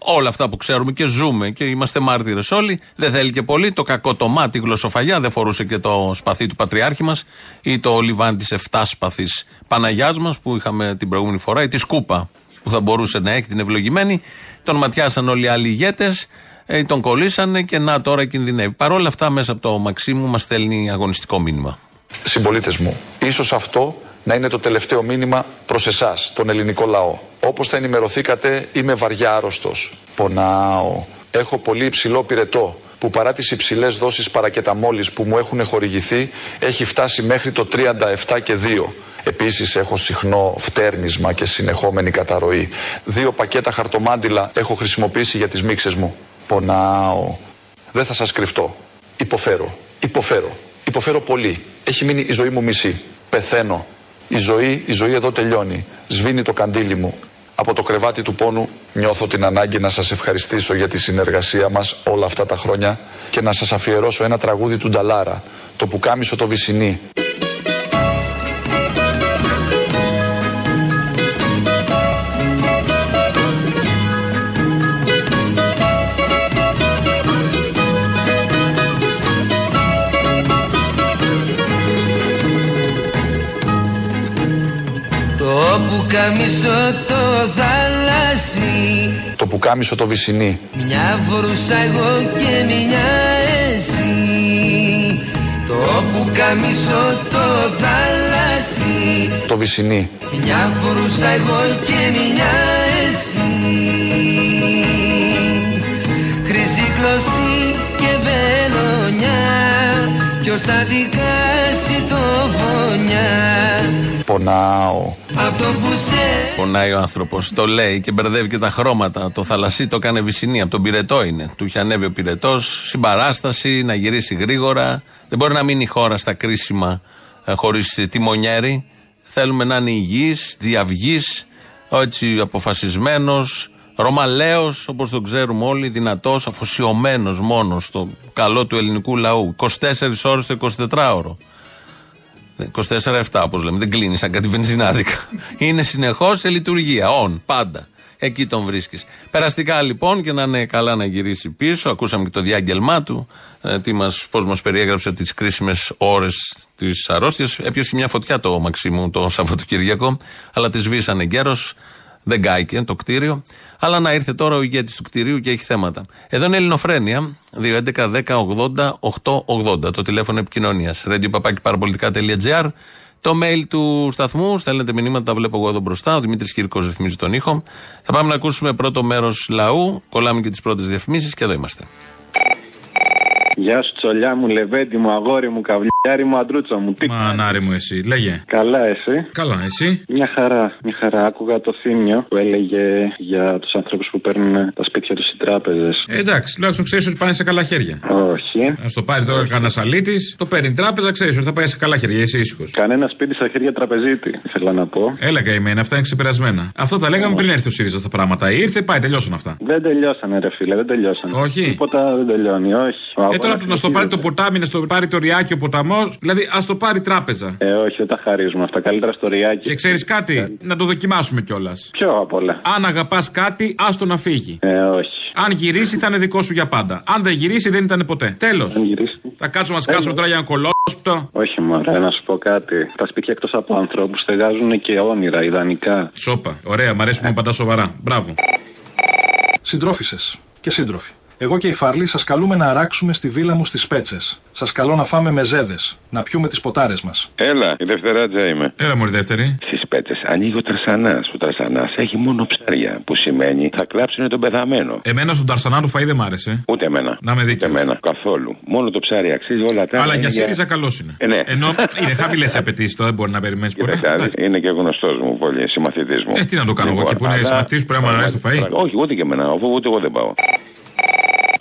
Όλα αυτά που ξέρουμε και ζούμε και είμαστε μάρτυρες όλοι. Δεν θέλει και πολύ. Το κακό το μάτι, η γλωσσοφαγιά, δεν φορούσε και το σπαθί του πατριάρχη μας ή το λιβάνι της 7 σπαθή Παναγιάς μας που είχαμε την προηγούμενη φορά ή τη σκούπα που θα μπορούσε να έχει την ευλογημένη. Τον ματιάσαν όλοι οι άλλοι ηγέτε, τον κολλήσανε και να τώρα κινδυνεύει. Παρ' όλα αυτά, μέσα από το Μαξίμου μας στέλνει αγωνιστικό μήνυμα. Συμπολίτες μου, ίσως αυτό να είναι το τελευταίο μήνυμα προς εσάς, τον ελληνικό λαό. Όπως θα ενημερωθήκατε, είμαι βαριά άρρωστος. Πονάω. Έχω πολύ υψηλό πυρετό που παρά τις υψηλές δόσεις παρακεταμόλης που μου έχουν χορηγηθεί έχει φτάσει μέχρι το 37 και 2. Επίσης έχω συχνό φτέρνισμα και συνεχόμενη καταρροή. Δύο πακέτα χαρτομάντιλα έχω χρησιμοποιήσει για τις μίξες μου. Πονάω. Δεν θα σας κρυφτώ. Υποφέρω. Υποφέρω. Υποφέρω πολύ. Έχει μείνει η ζωή μου μισή. Πεθαίνω. Η ζωή, η ζωή εδώ τελειώνει. Σβήνει το καντήλι μου. Από το κρεβάτι του πόνου νιώθω την ανάγκη να σας ευχαριστήσω για τη συνεργασία μας όλα αυτά τα χρόνια και να σας αφιερώσω ένα τραγούδι του Νταλάρα, το πουκάμισο το Βυσινί. Πουκάμισο το θάλασσι Το πουκάμισο το Βυσινί. Μια φορούσα εγώ και μια εσύ. Το πουκάμισο το θάλασσι Το Βυσινί. Μια φορούσα εγώ και μια εσύ. Χρυσή κλωστή και βελονιά. Κι Ποιος θα δικάσει το φωνιά Πονάω. Αυτό που σε Πονάει ο άνθρωπος. Το λέει και μπερδεύει και τα χρώματα. Το θαλασσί το έκανε βυσινή. Από τον πυρετό είναι. Του είχε ανέβει ο πυρετός. Συμπαράσταση, να γυρίσει γρήγορα. Δεν μπορεί να μείνει η χώρα στα κρίσιμα χωρίς τιμονιέρη. Θέλουμε να είναι υγιή, διαυγής, έτσι αποφασισμένος, ρωμαλαίος, όπως τον ξέρουμε όλοι, δυνατός, αφοσιωμένος μόνος στο καλό του ελληνικού λαού. 24 ώρες το 24ωρο. 24-7 όπως λέμε. Δεν κλείνει σαν κάτι βενζινάδικα. Είναι συνεχώς σε λειτουργία. On, πάντα. Εκεί τον βρίσκεις. Περαστικά λοιπόν και να είναι καλά να γυρίσει πίσω. Ακούσαμε και το διάγγελμά του. Ε, τι μας, πώς μας περιέγραψε τις κρίσιμες ώρες της αρρώστιας. Έπιασε και μια φωτιά το Μαξίμου το Σαββατοκύριακο. Αλλά τη σβήσανε γέρος. Δεν κάηκε το κτίριο. Αλλά να ήρθε τώρα ο ηγέτης του κτηρίου και έχει θέματα. Εδώ είναι η Ελληνοφρένεια. 2.11.10.80.880. Το τηλέφωνο επικοινωνίας. radio Το mail του σταθμού. Στέλνετε μηνύματα, τα βλέπω εγώ εδώ μπροστά. Ο Δημήτρης Κύρκος ρυθμίζει τον ήχο. Θα πάμε να ακούσουμε πρώτο μέρος λαού. Κολλάμε και τις πρώτες διαφημίσεις και εδώ είμαστε. Γεια σου, τσολιά μου, λεβέντι μου, αγόρι μου, καβλιάρι μου, αντρούτσα μου. Τι Μα ανάρι μου εσύ, λέγε. Καλά, εσύ; Καλά, εσύ; Μια χαρά, μια χαρά. Άκουγα το θύμιο που έλεγε για τους ανθρώπους που παίρνουν τα σπίτια τους οι τράπεζες. Ε, εντάξει, τουλάχιστον ξέρεις ότι πάνε σε καλά χέρια. Όχι. Α το πάρει τώρα κανένα αλήτη, το παίρνει η τράπεζα, ξέρεις ότι θα πάει σε καλά χέρια, είσαι ήσυχος. Κανένα σπίτι στα χέρια τραπεζίτη, ήθελα να πω. Έλεγα εμένα, αυτά είναι ξεπερασμένα. Αυτό τα λέγαμε πριν έρθει ο ΣΥΡΙΖΑ αυτά τα πράγματα. Ήρθε, πάει, τελειώσαν αυτά. Δεν τελειώσανε, ρε φίλε, δεν τελειώσανε. Όχι. Τίποτα δεν τελειώνει, όχι. Ε, τώρα να στο πάρει το ποτάμι, να στο πάρει το ριάκι ο ποταμός, δηλαδή ας το πάρει τράπεζα. Ε, όχι, δεν τα χαρίζουμε αυτά. Καλύτερα στο ριάκι. Και ξέρεις κάτι, να το δοκιμάσουμε κιόλας. Ποιο απ' όλα. Αν αγαπάς κάτι, άστο να φύγει. Ε, όχι. Αν γυρίσει, θα είναι δικό σου για πάντα. Αν δεν γυρίσει, δεν ήταν ποτέ. Τέλος. Αν γυρίσει. Θα κάτσουμε να σκάσουμε τώρα για ένα κολόσπτο. Όχι, μωρέ, να σου πω κάτι. Τα σπίτια εκτός από ανθρώπους στεγάζουν και όνειρα, ιδανικά. Σόπα. Ωραία, μ' αρέσει που μου πατά σοβαρά. Μπράβο. Συντρόφισε και σύντροφοι. Εγώ και η Φάρλη σας καλούμε να αράξουμε στη βίλα μου στις Πέτσες. Σας καλώ να φάμε μεζέδες, να πιούμε τις ποτάρες μας. Έλα, η Δευτεράτζα είμαι. Έλα, μου η δεύτερη. Στις Πέτσες ανοίγει ο Τρασανάς. Ο Τρασανάς έχει μόνο ψάρια, που σημαίνει θα κλάψουν τον πεθαμένο. Εμένα στον Ταρσανά το φαΐ δεν μ' άρεσε. Ούτε εμένα. Να με δίκιο. εμένα. Καθόλου. Μόνο το ψάρι αξίζει όλα τα Αλλά για ΣΥΡΙΖΑ καλός είναι. Ε, ναι. Ενώ είναι χαμηλές απαιτήσεις, δεν μπορεί να περιμένεις πολύ. Είναι και γνωστός μου πολύ, συμμαθητής μου. Ε, τι να το κάνω εγώ Λοιπόν, και που είναι συμμαθητής πρέπει να αρέσει το φαΐ. Όχι, ούτε και εμένα, αφού ούτε εγώ δεν πάω.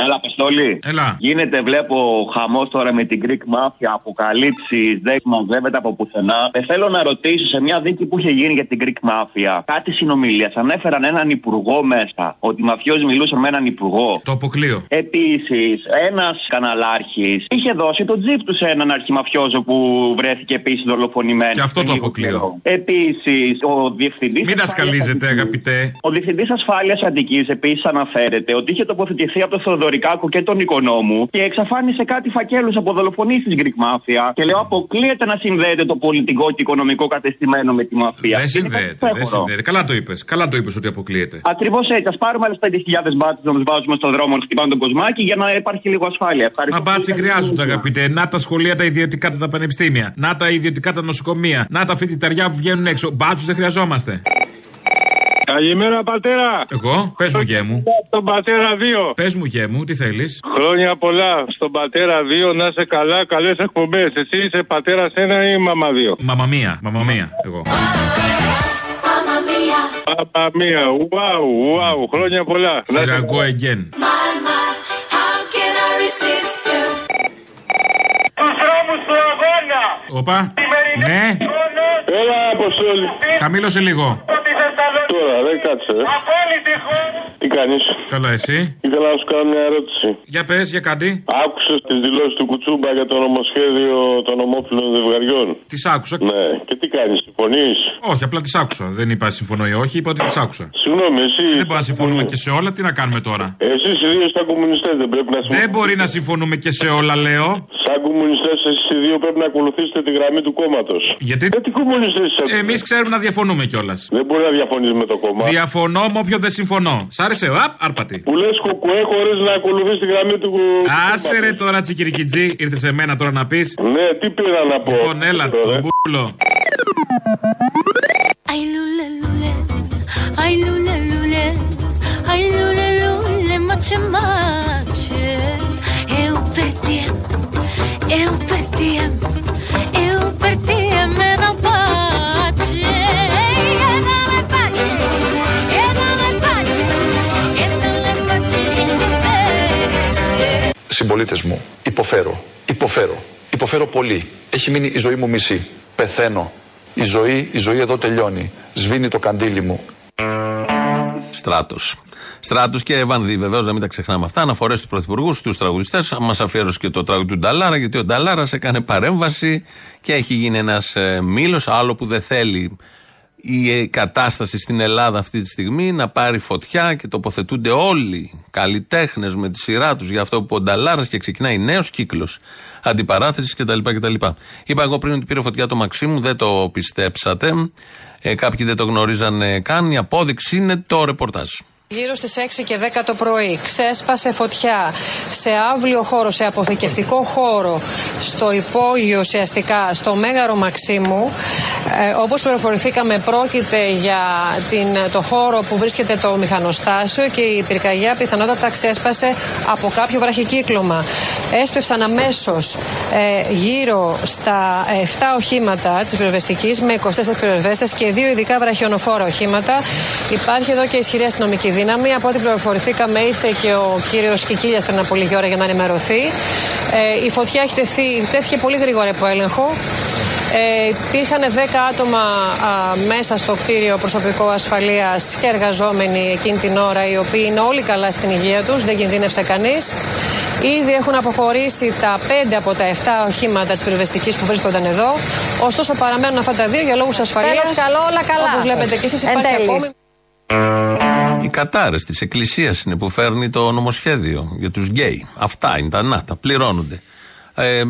Έλα, Αποστολή. Έλα. Γίνεται, βλέπω, χαμός τώρα με την Greek Mafia, αποκαλύψεις, δεν μαζεύεται από πουθενά. Ε, θέλω να ρωτήσω σε μια δίκη που είχε γίνει για την Greek Mafia. Κάτι συνομιλίας. Ανέφεραν έναν υπουργό μέσα. Ότι οι μαφιόζοι μιλούσαν με έναν υπουργό. Το αποκλείω. Επίσης, ένας καναλάρχης είχε δώσει το τζιπ του σε έναν αρχιμαφιόζο που βρέθηκε επίσης δολοφονημένος. Και αυτό το αποκλείω. Επίσης, ο διευθυντής. Μην ασκαλίζετε, αγαπητέ. Ο διευθυντής ασφάλειας Αντική επίσης αναφέρεται ότι είχε τοποθετηθεί από το Θεοδωρικάκο και τον Οικονόμου και εξαφάνισε κάτι φακέλους από δολοφονίες της Greek Mafia. Και λέω, αποκλείεται να συνδέεται το πολιτικό και οικονομικό κατεστημένο με τη μαφία. Δεν συνδέεται, δεν συνδέεται. Καλά το είπες. Καλά το είπες ότι αποκλείεται. Ακριβώς έτσι. Α πάρουμε άλλες 5.000 μπάτσε να τους βάζουμε στον δρόμο να χτυπάνε τον κοσμάκι για να υπάρχει λίγο ασφάλεια. Ευχαριστώ. Μα μπάτσι χρειάζονται, αγαπητέ. Να τα σχολεία τα ιδιωτικά τα πανεπιστήμια. Να τα ιδιωτικά τα νοσοκομεία. Να τα φοιτηταριά που βγαίνουν έξω. Μπάτσου δεν χρειαζόμαστε. Καλημέρα, πατέρα. Εγώ, πες μου γέ μου. Στον πατέρα 2. Πες μου γέ μου, τι θέλεις; Χρόνια πολλά. Στον πατέρα 2 να είσαι καλά, καλές εκπομπές. Εσύ είσαι πατέρα 1 ή μαμά 2. Μαμά μία, μαμά μία, εγώ. Μαμά μία, wow, wow, χρόνια πολλά. Να Here I go again. Τους δρόμους του αγώνα. Όπα. Ναι. Έλα, Αποστόλη. Χαμήλωσε λίγο. Τώρα, δεν κάτσε. Απόλυτη Τι κάνεις; Καλά, εσύ; Ήθελα να σου κάνω μια ερώτηση. Για πες, για κάτι. Άκουσες τις δηλώσεις του Κουτσούμπα για το νομοσχέδιο των ομόφυλων ζευγαριών; Τις άκουσα. Ναι, και τι κάνεις, συμφωνείς; Όχι, απλά τις άκουσα. Δεν είπα συμφωνώ ή όχι, είπα ότι τις άκουσα. Συγγνώμη, εσύ. Δεν μπορούμε να συμφωνούμε και σε όλα, τι να κάνουμε τώρα; Εσείς οι δύο σαν κομμουνιστές δεν πρέπει να συμφωνείτε. Δεν μπορεί να συμφωνούμε και σε όλα, λέω. Σαν κομμουνιστές, εσείς οι δύο πρέπει να ακολουθήσετε τη γραμμή του κόμματος. Γιατί; Γιατί κομμουνιστές είσαστε. Εμείς ξέρουμε να διαφωνούμε κιόλας. Δεν μπορεί να διαφωνείς με το κόμμα. Διαφωνώ με όποιον δεν συμφωνώ. Σ' άρεσε, απ, άρπατη. Που λες κουκουέ χωρίς να ακολουθείς τη γραμμή του Άσε ρε τώρα, τσικυρικιτζή, ήρθες σε μένα τώρα να πεις. Ναι, τι πήρα να πω. Λοιπόν, έλα, το μπούλο. Ai lule lule, ai lule lule, ai Συμπολίτες μου, υποφέρω. Υποφέρω. Υποφέρω πολύ. Έχει μείνει η ζωή μου μισή. Πεθαίνω. Η ζωή, η ζωή εδώ τελειώνει. Σβήνει το καντήλι μου. Στράτος. Στράτος και Βανδύ, βεβαίως, να μην τα ξεχνάμε αυτά. Αναφορές του πρωθυπουργούς, στους τραγουδιστές. Μας αφιέρωσε και το τραγούδι του Νταλάρα, γιατί ο Νταλάρας έκανε παρέμβαση και έχει γίνει ένας ε, μήλος. Άλλο που δεν θέλει η ε, κατάσταση στην Ελλάδα αυτή τη στιγμή να πάρει φωτιά και τοποθετούνται όλοι καλλιτέχνες με τη σειρά τους για αυτό που ο Νταλάρα και ξεκινάει νέος κύκλος αντιπαράθεσης κτλ, κτλ. Είπα εγώ πριν ότι πήρε φωτιά το Μαξίμου, δεν το πιστέψατε. Ε, κάποιοι δεν το γνωρίζανε καν. Η απόδειξη είναι το ρεπορτάζ. Γύρω στις 6 και 10 το πρωί ξέσπασε φωτιά σε άβλιο χώρο, σε αποθηκευτικό χώρο, στο υπόγειο ουσιαστικά, στο Μέγαρο Μαξίμου. Ε, όπως πληροφορηθήκαμε πρόκειται για την, το χώρο που βρίσκεται το μηχανοστάσιο και η πυρκαγιά πιθανότατα ξέσπασε από κάποιο βραχικύκλωμα. Έσπευσαν αμέσως ε, γύρω στα 7 οχήματα της πυροσβεστικής με 24 πυροσβέστες και δύο ειδικά βραχιονοφόρα οχήματα. Υπάρχει εδώ και ισχυρή αστυνομική δύναμη. Από ό,τι πληροφορηθήκαμε, ήρθε και ο κύριος Κικίλιας πριν από λίγη ώρα για να ενημερωθεί. Ε, η φωτιά έχει τεθεί, τέθηκε πολύ γρήγορα από έλεγχο. Ε, υπήρχαν 10 άτομα α, μέσα στο κτίριο προσωπικό ασφαλείας και εργαζόμενοι εκείνη την ώρα, οι οποίοι είναι όλοι καλά στην υγεία τους, δεν κινδύνευσε κανείς. Ήδη έχουν αποχωρήσει τα 5 από τα 7 οχήματα της πυροσβεστικής που βρίσκονταν εδώ. Ωστόσο, παραμένουν αυτά τα δύο για λόγους ασφαλείας. Τέλος καλό, όλα καλά. Όπως βλέπετε και εσείς, Εν υπάρχει τέλει. ακόμη. Οι κατάρε της Εκκλησίας είναι που φέρνει το νομοσχέδιο για τους γκέι. Αυτά είναι τα να, τα πληρώνονται. Ε,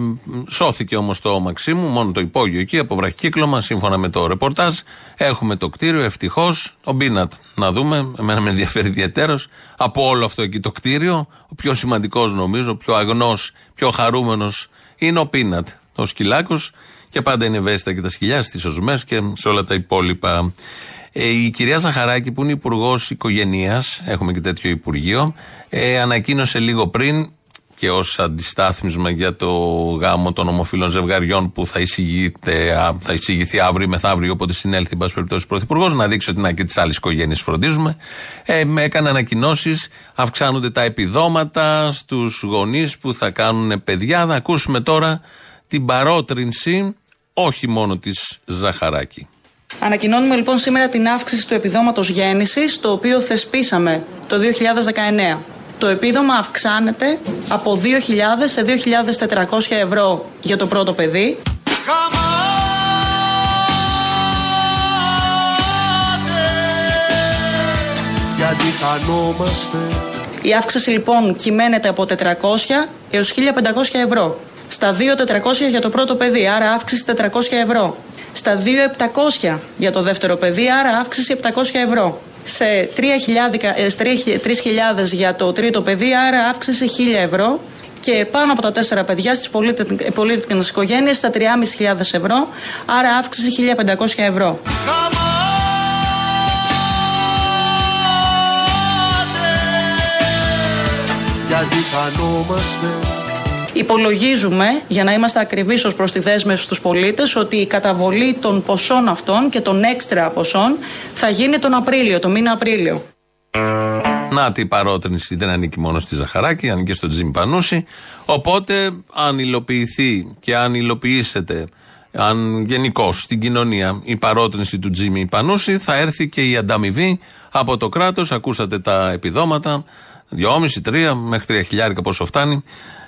σώθηκε όμως το Μαξίμου, μόνο το υπόγειο εκεί από βραχικύκλωμα, σύμφωνα με το ρεπορτάζ. Έχουμε το κτίριο, ευτυχώς. Ο Μπίνατ, να δούμε, εμένα με ενδιαφέρει ιδιαίτερος. Από όλο αυτό εκεί το κτίριο, ο πιο σημαντικός νομίζω, ο πιο αγνός, πιο χαρούμενος είναι ο Πίνατ, ο σκυλάκος. Και πάντα είναι ευαίσθητα και τα σκυλιά στις οσμές και σε όλα τα υπόλοιπα. Ε, η κυρία Ζαχαράκη, που είναι υπουργός οικογενείας, έχουμε και τέτοιο υπουργείο, ε, ανακοίνωσε λίγο πριν και ως αντιστάθμισμα για το γάμο των ομοφυλών ζευγαριών που θα, εισηγείται, α, θα εισηγηθεί αύριο ή μεθαύριο, όποτε συνέλθει, εν πάση περιπτώσει, πρωθυπουργός, να δείξει ότι να και τις άλλες οικογένειες φροντίζουμε. Ε, με έκανε ανακοινώσεις, αυξάνονται τα επιδόματα στους γονείς που θα κάνουν παιδιά. Θα ακούσουμε τώρα την παρότρινση, όχι μόνο της Ζαχαράκη. Ανακοινώνουμε λοιπόν σήμερα την αύξηση του επιδόματος γέννησης, το οποίο θεσπίσαμε το 2019. Το επίδομα αυξάνεται από 2.000 σε 2.400 ευρώ για το πρώτο παιδί. Γιατί χανόμαστε Η αύξηση λοιπόν κυμαίνεται από 400 έως 1.500 ευρώ. Στα 2.400 για το πρώτο παιδί, άρα αύξηση 400 ευρώ. Στα 2.700 για το δεύτερο παιδί, άρα αύξηση 700 ευρώ. Σε 3.000 ε, σε 3.000 για το τρίτο παιδί, άρα αύξηση 1.000 ευρώ. Και πάνω από τα τέσσερα παιδιά στις πολίτικες οικογένειες στα 3.500 ευρώ, άρα αύξηση 1.500 ευρώ. Γιατί χανόμαστε Υπολογίζουμε, για να είμαστε ακριβείς ως προς τη δέσμευση στους πολίτες, ότι η καταβολή των ποσών αυτών και των έξτρα ποσών θα γίνει τον Απρίλιο, τον μήνα Απρίλιο. Να η παρότρινση δεν ανήκει μόνο στη Ζαχαράκη, ανήκει στον Τζιμ Πανούση. Οπότε, αν υλοποιηθεί και αν υλοποιήσετε, αν γενικώ στην κοινωνία η παρότρινση του Τζίμι Πανούση, θα έρθει και η ανταμοιβή από το κράτος. Ακούσατε τα επιδόματα, 2,5-3 μέχρι 3 χιλιάρικα πόσο φτάνει.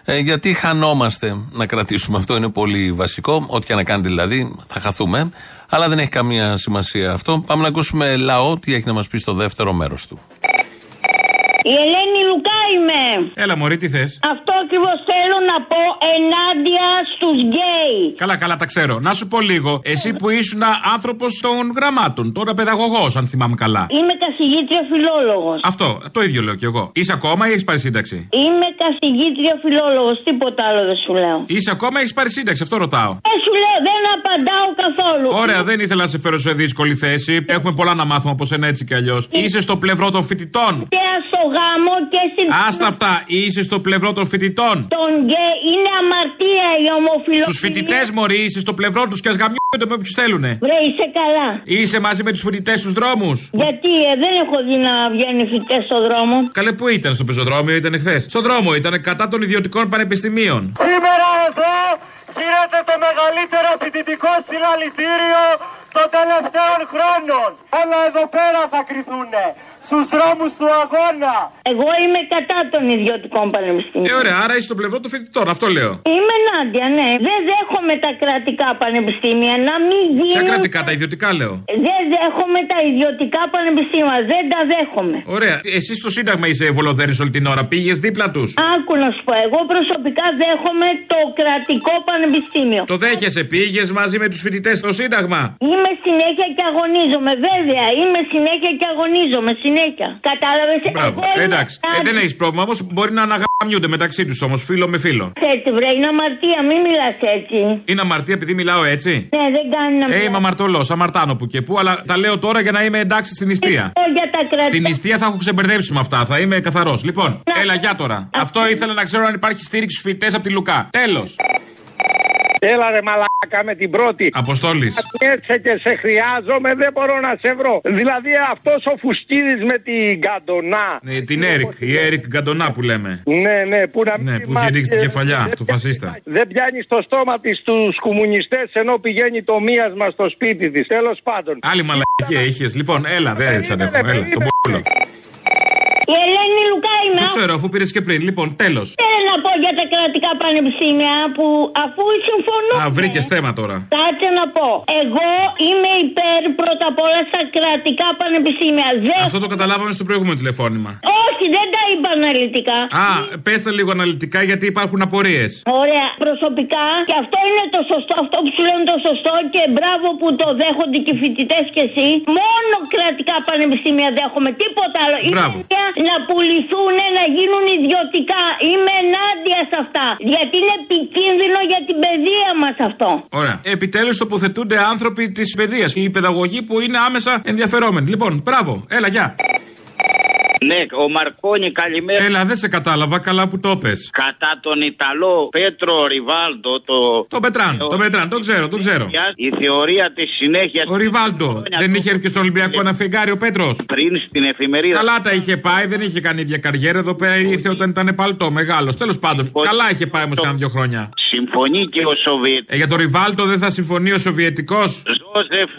Ε, γιατί χανόμαστε να κρατήσουμε αυτό, είναι πολύ βασικό. Ό,τι και να κάνετε δηλαδή, θα χαθούμε. Αλλά δεν έχει καμία σημασία αυτό. Πάμε να ακούσουμε λαό, τι έχει να μας πει στο δεύτερο μέρος του. Η Ελένη Λουκά είμαι. Έλα, Μωρή, τι θες; Αυτό ακριβώς θέλω να πω ενάντια στους γκέι. Καλά, καλά, τα ξέρω. Να σου πω λίγο. Εσύ που ήσουν άνθρωπος των γραμμάτων, τώρα παιδαγωγός, αν θυμάμαι καλά. Είμαι καθηγήτρια φιλόλογος. Αυτό, το ίδιο λέω κι εγώ. Είσαι ακόμα ή έχεις πάρει σύνταξη; Είμαι καθηγήτρια φιλόλογος, τίποτα άλλο δεν σου λέω. Είσαι ακόμα ή έχεις πάρει σύνταξη, αυτό ρωτάω. Δεν σου λέω, δεν απαντάω καθόλου. Ωραία, δεν ήθελα να σε φέρω σε δύσκολη θέση. Έχουμε πολλά να μάθουμε από σένα έτσι κι αλλιώς. Είσαι στο πλευρό των φοιτητών. Και ας το στο γάμο και στην. Άστα αυτά, είσαι στο πλευρό των φοιτητών. Τον γκέ είναι αμαρτία η ομοφιλοφιλία. Στου φοιτητές, Μωρή, είσαι στο πλευρό τους και ας γαμιούνται με όποιους θέλουνε. Βρε, είσαι καλά. Είσαι μαζί με τους φοιτητές στους δρόμους. Γιατί ε, δεν έχω δει να βγαίνουν φοιτητές στο δρόμο. Καλέ, πού ήταν στο πεζοδρόμιο, ήταν χθες; Στο δρόμο ήταν κατά των ιδιωτικών πανεπιστημίων. Σήμερα εδώ γίνεται το μεγαλύτερο φοιτητικό συλλαλητήριο των τελευταίων χρόνων. Αλλά εδώ πέρα θα κρυθούνε. Στους δρόμους του αγώνα. Εγώ είμαι κατά των ιδιωτικών πανεπιστημίων. Ε, ωραία, άρα είσαι στο πλευρό των φοιτητών, αυτό λέω. Είμαι ενάντια, ναι. Δεν δέχομαι τα κρατικά πανεπιστήμια να μην γίνουν. Ποια κρατικά, τα ιδιωτικά λέω; Δεν δέχομαι τα ιδιωτικά πανεπιστήμια. Δεν τα δέχομαι. Ωραία. Εσύ στο Σύνταγμα είσαι βολοδέρη όλη την ώρα. Πήγες δίπλα τους; Άκου να σου πω, εγώ προσωπικά δέχομαι το κρατικό πανεπιστήμιο. Το δέχεσαι, πήγες μαζί με τους φοιτητές στο Σύνταγμα; Είμαι συνέχεια και αγωνίζομαι, βέβαια. Είμαι συνέχεια και αγωνίζομαι, συνέχεια. Κατάλαβες. Μπράβο. Εντάξει. Ε, δεν έχεις πρόβλημα όμως. Μπορεί να αναγαμιούνται μεταξύ τους όμως, φίλο με φίλο. Έτσι, βρε, είναι αμαρτία, μην μιλάς έτσι. Είναι αμαρτία επειδή μιλάω έτσι; Ναι, δεν κάνει να Ε, είμαι αμαρτωλός, αμαρτάνω που και που, αλλά τα λέω τώρα για να είμαι εντάξει στην νηστεία. Εγώ για τα κρατικά. Στην νηστεία θα έχω ξεμπερδέψει με αυτά, θα είμαι καθαρός. Λοιπόν, έλα, για τώρα. Αυτό ήθελα να ξέρω αν υπάρχει στήριξη στου φοιτητές από τη Λουκά. Τέλος. Έλα ρε μαλάκα με την πρώτη. Αποστόλης. Έτσι και σε χρειάζομαι, δεν μπορώ να σε βρω. Δηλαδή αυτός ο Φουσκίδης με την Καντονά. Ε, την Έρικ, η Έρικ Γκαντονά που λέμε. Ναι, ναι, που να Ναι, που είχε ρίξει την κεφαλιά στο φασίστα. Δεν πιάνει στο στόμα της τους κομμουνιστές ενώ πηγαίνει το μίασμα στο σπίτι της. Τέλος πάντων. Άλλη μαλακία είχες. Λοιπόν, έλα, δεν σε αντέχω. Έλα, τον πόλο. Η Ελένη Λουκά είμαι. Το ξέρω, αφού πήρες και πριν. Λοιπόν, τέλος. Θέλω να πω για τα κρατικά πανεπιστήμια που αφού συμφωνώ. Α, βρήκες θέμα τώρα. Κάτσε να πω. Εγώ είμαι υπέρ πρώτα απ' όλα στα κρατικά πανεπιστήμια. Δεν... Αυτό το καταλάβαμε στο προηγούμενο τηλεφώνημα. Όχι, δεν τα είπα αναλυτικά. Α, πέστε λίγο αναλυτικά γιατί υπάρχουν απορίες. Ωραία. Προσωπικά και αυτό είναι το σωστό, αυτό που σου λένε το σωστό και μπράβο που το δέχονται και οι φοιτητές και εσύ. Μόνο κρατικά πανεπιστήμια δέχομαι, τίποτα άλλο. Μπράβο. Είναι να πουληθούν, να γίνουν ιδιωτικά. Είμαι ενάντια σε αυτά. Γιατί είναι επικίνδυνο για την παιδεία μας αυτό. Ωραία. Επιτέλους τοποθετούνται άνθρωποι της παιδείας. Οι παιδαγωγοί που είναι άμεσα ενδιαφερόμενοι. Λοιπόν, μπράβο. Έλα, γεια. Ναι, ο Μαρκόνι, καλημέρα. Έλα, δεν σε κατάλαβα, καλά που το πες. Κατά τον Ιταλό Πέτρο Ριβάλντο, το. Το Πετράν, το Πετράν, το ξέρω, το ξέρω. Η θεωρία της συνέχεια. Ο Ριβάλντο. Δεν είχε έρθει και στο Ολυμπιακό να φεγγάρει ο Πέτρος. Πριν στην εφημερίδα. Καλά τα είχε πάει, δεν είχε κάνει ίδια καριέρα. Εδώ πέρα ήρθε όταν ήταν παλτό, μεγάλος. Τέλος πάντων, καλά είχε πάει όμως κάνα δύο χρόνια. Συμφωνεί και ο Σοβιετ. Ε, για τον Ριβάλτο δεν θα συμφωνεί ο Σοβιετικός; Ζώσεφ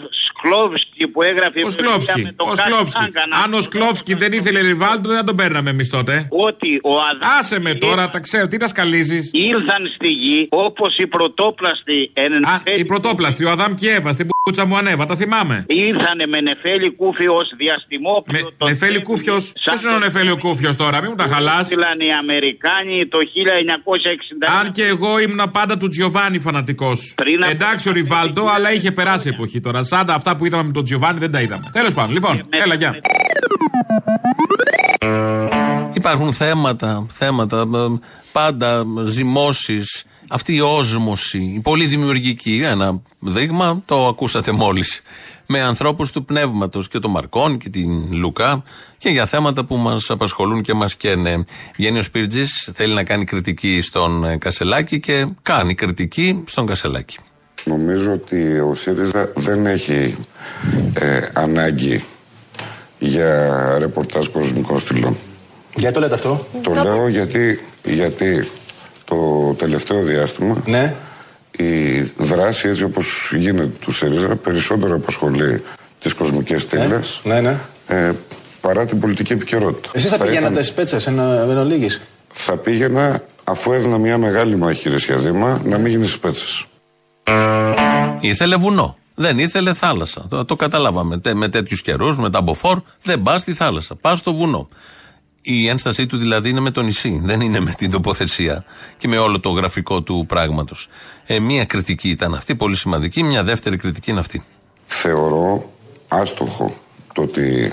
Σκλόβσκι που έγραφε. Ο Σκλόβσκι. Ο Σκλόβσκι. Αν ο Σκλόβσκι δεν ήθελε Ριβάλτο, δεν θα τον παίρναμε εμείς τότε. Ότι ο αδ... Άσε με τώρα, τα ξέρω, τι τα σκαλίζεις. Ήρθαν στη γη όπως οι πρωτόπλαστοι. Εν... Α, οι πρωτόπλαστοι, ο Αδάμ και η Εύα, στην πούτσα μου ανέβα, τα θυμάμαι. Ήρθανε με νεφέλη κούφιο ως διαστημόπλαιο. Με, νεφέλη κούφιος. Ποιος είναι ο νεφέλη κούφιος τώρα, μην μου τα χαλάσει. Ήρθαν οι Αμερικάνοι το 1960. Αν και εγώ ήμουν πάντα του Τζιοβάνι φανατικός. Εντάξει ο Ριβάλτο, αλλά είχε περάσει εποχή τώρα. Σαν αυτά που είδαμε με τον Τζιοβάνι δεν τα είδαμε. Τέλος πάντων, λοιπόν, έλα, γεια. Υπάρχουν θέματα, θέματα, ε, πάντα ζυμώσεις. Αυτή η όσμωση, η πολύ δημιουργική. Ένα δείγμα, το ακούσατε μόλις. Με ανθρώπους του πνεύματος και τον Μαρκόν και την Λουκά και για θέματα που μας απασχολούν και μας καίνε. Βγαίνει ο Σπίρτζης, θέλει να κάνει κριτική στον Κασελάκη και κάνει κριτική στον Κασελάκη. Νομίζω ότι ο ΣΥΡΙΖΑ δεν έχει ε, ανάγκη για ρεπορτάζ κοσμικών στυλών. Γιατί το λέτε αυτό; Το λέω γιατί, γιατί το τελευταίο διάστημα ναι. η δράση έτσι όπως γίνεται του ΣΥΡΙΖΑ περισσότερο απασχολεί τις κοσμικές στήλες ναι, ναι. Ε, παρά την πολιτική επικαιρότητα. Εσείς θα, θα πηγαίνατε είχαν... σπέτσες εν, εν ολίγης; Θα πήγαινα αφού έδινα μια μεγάλη μάχη ρε Δήμα, να μην γίνεις σπέτσες. Ήθελε βουνό. Δεν ήθελε θάλασσα. Το, το καταλάβαμε. με τέτοιους καιρούς, με τα μποφόρ, δεν πας στη θάλασσα. Πας στο βουνό. Η ένστασή του δηλαδή είναι με το νησί, δεν είναι με την τοποθεσία και με όλο το γραφικό του πράγματος. Ε, μία κριτική ήταν αυτή, πολύ σημαντική. Μια δεύτερη κριτική είναι αυτή. Θεωρώ άστοχο το ότι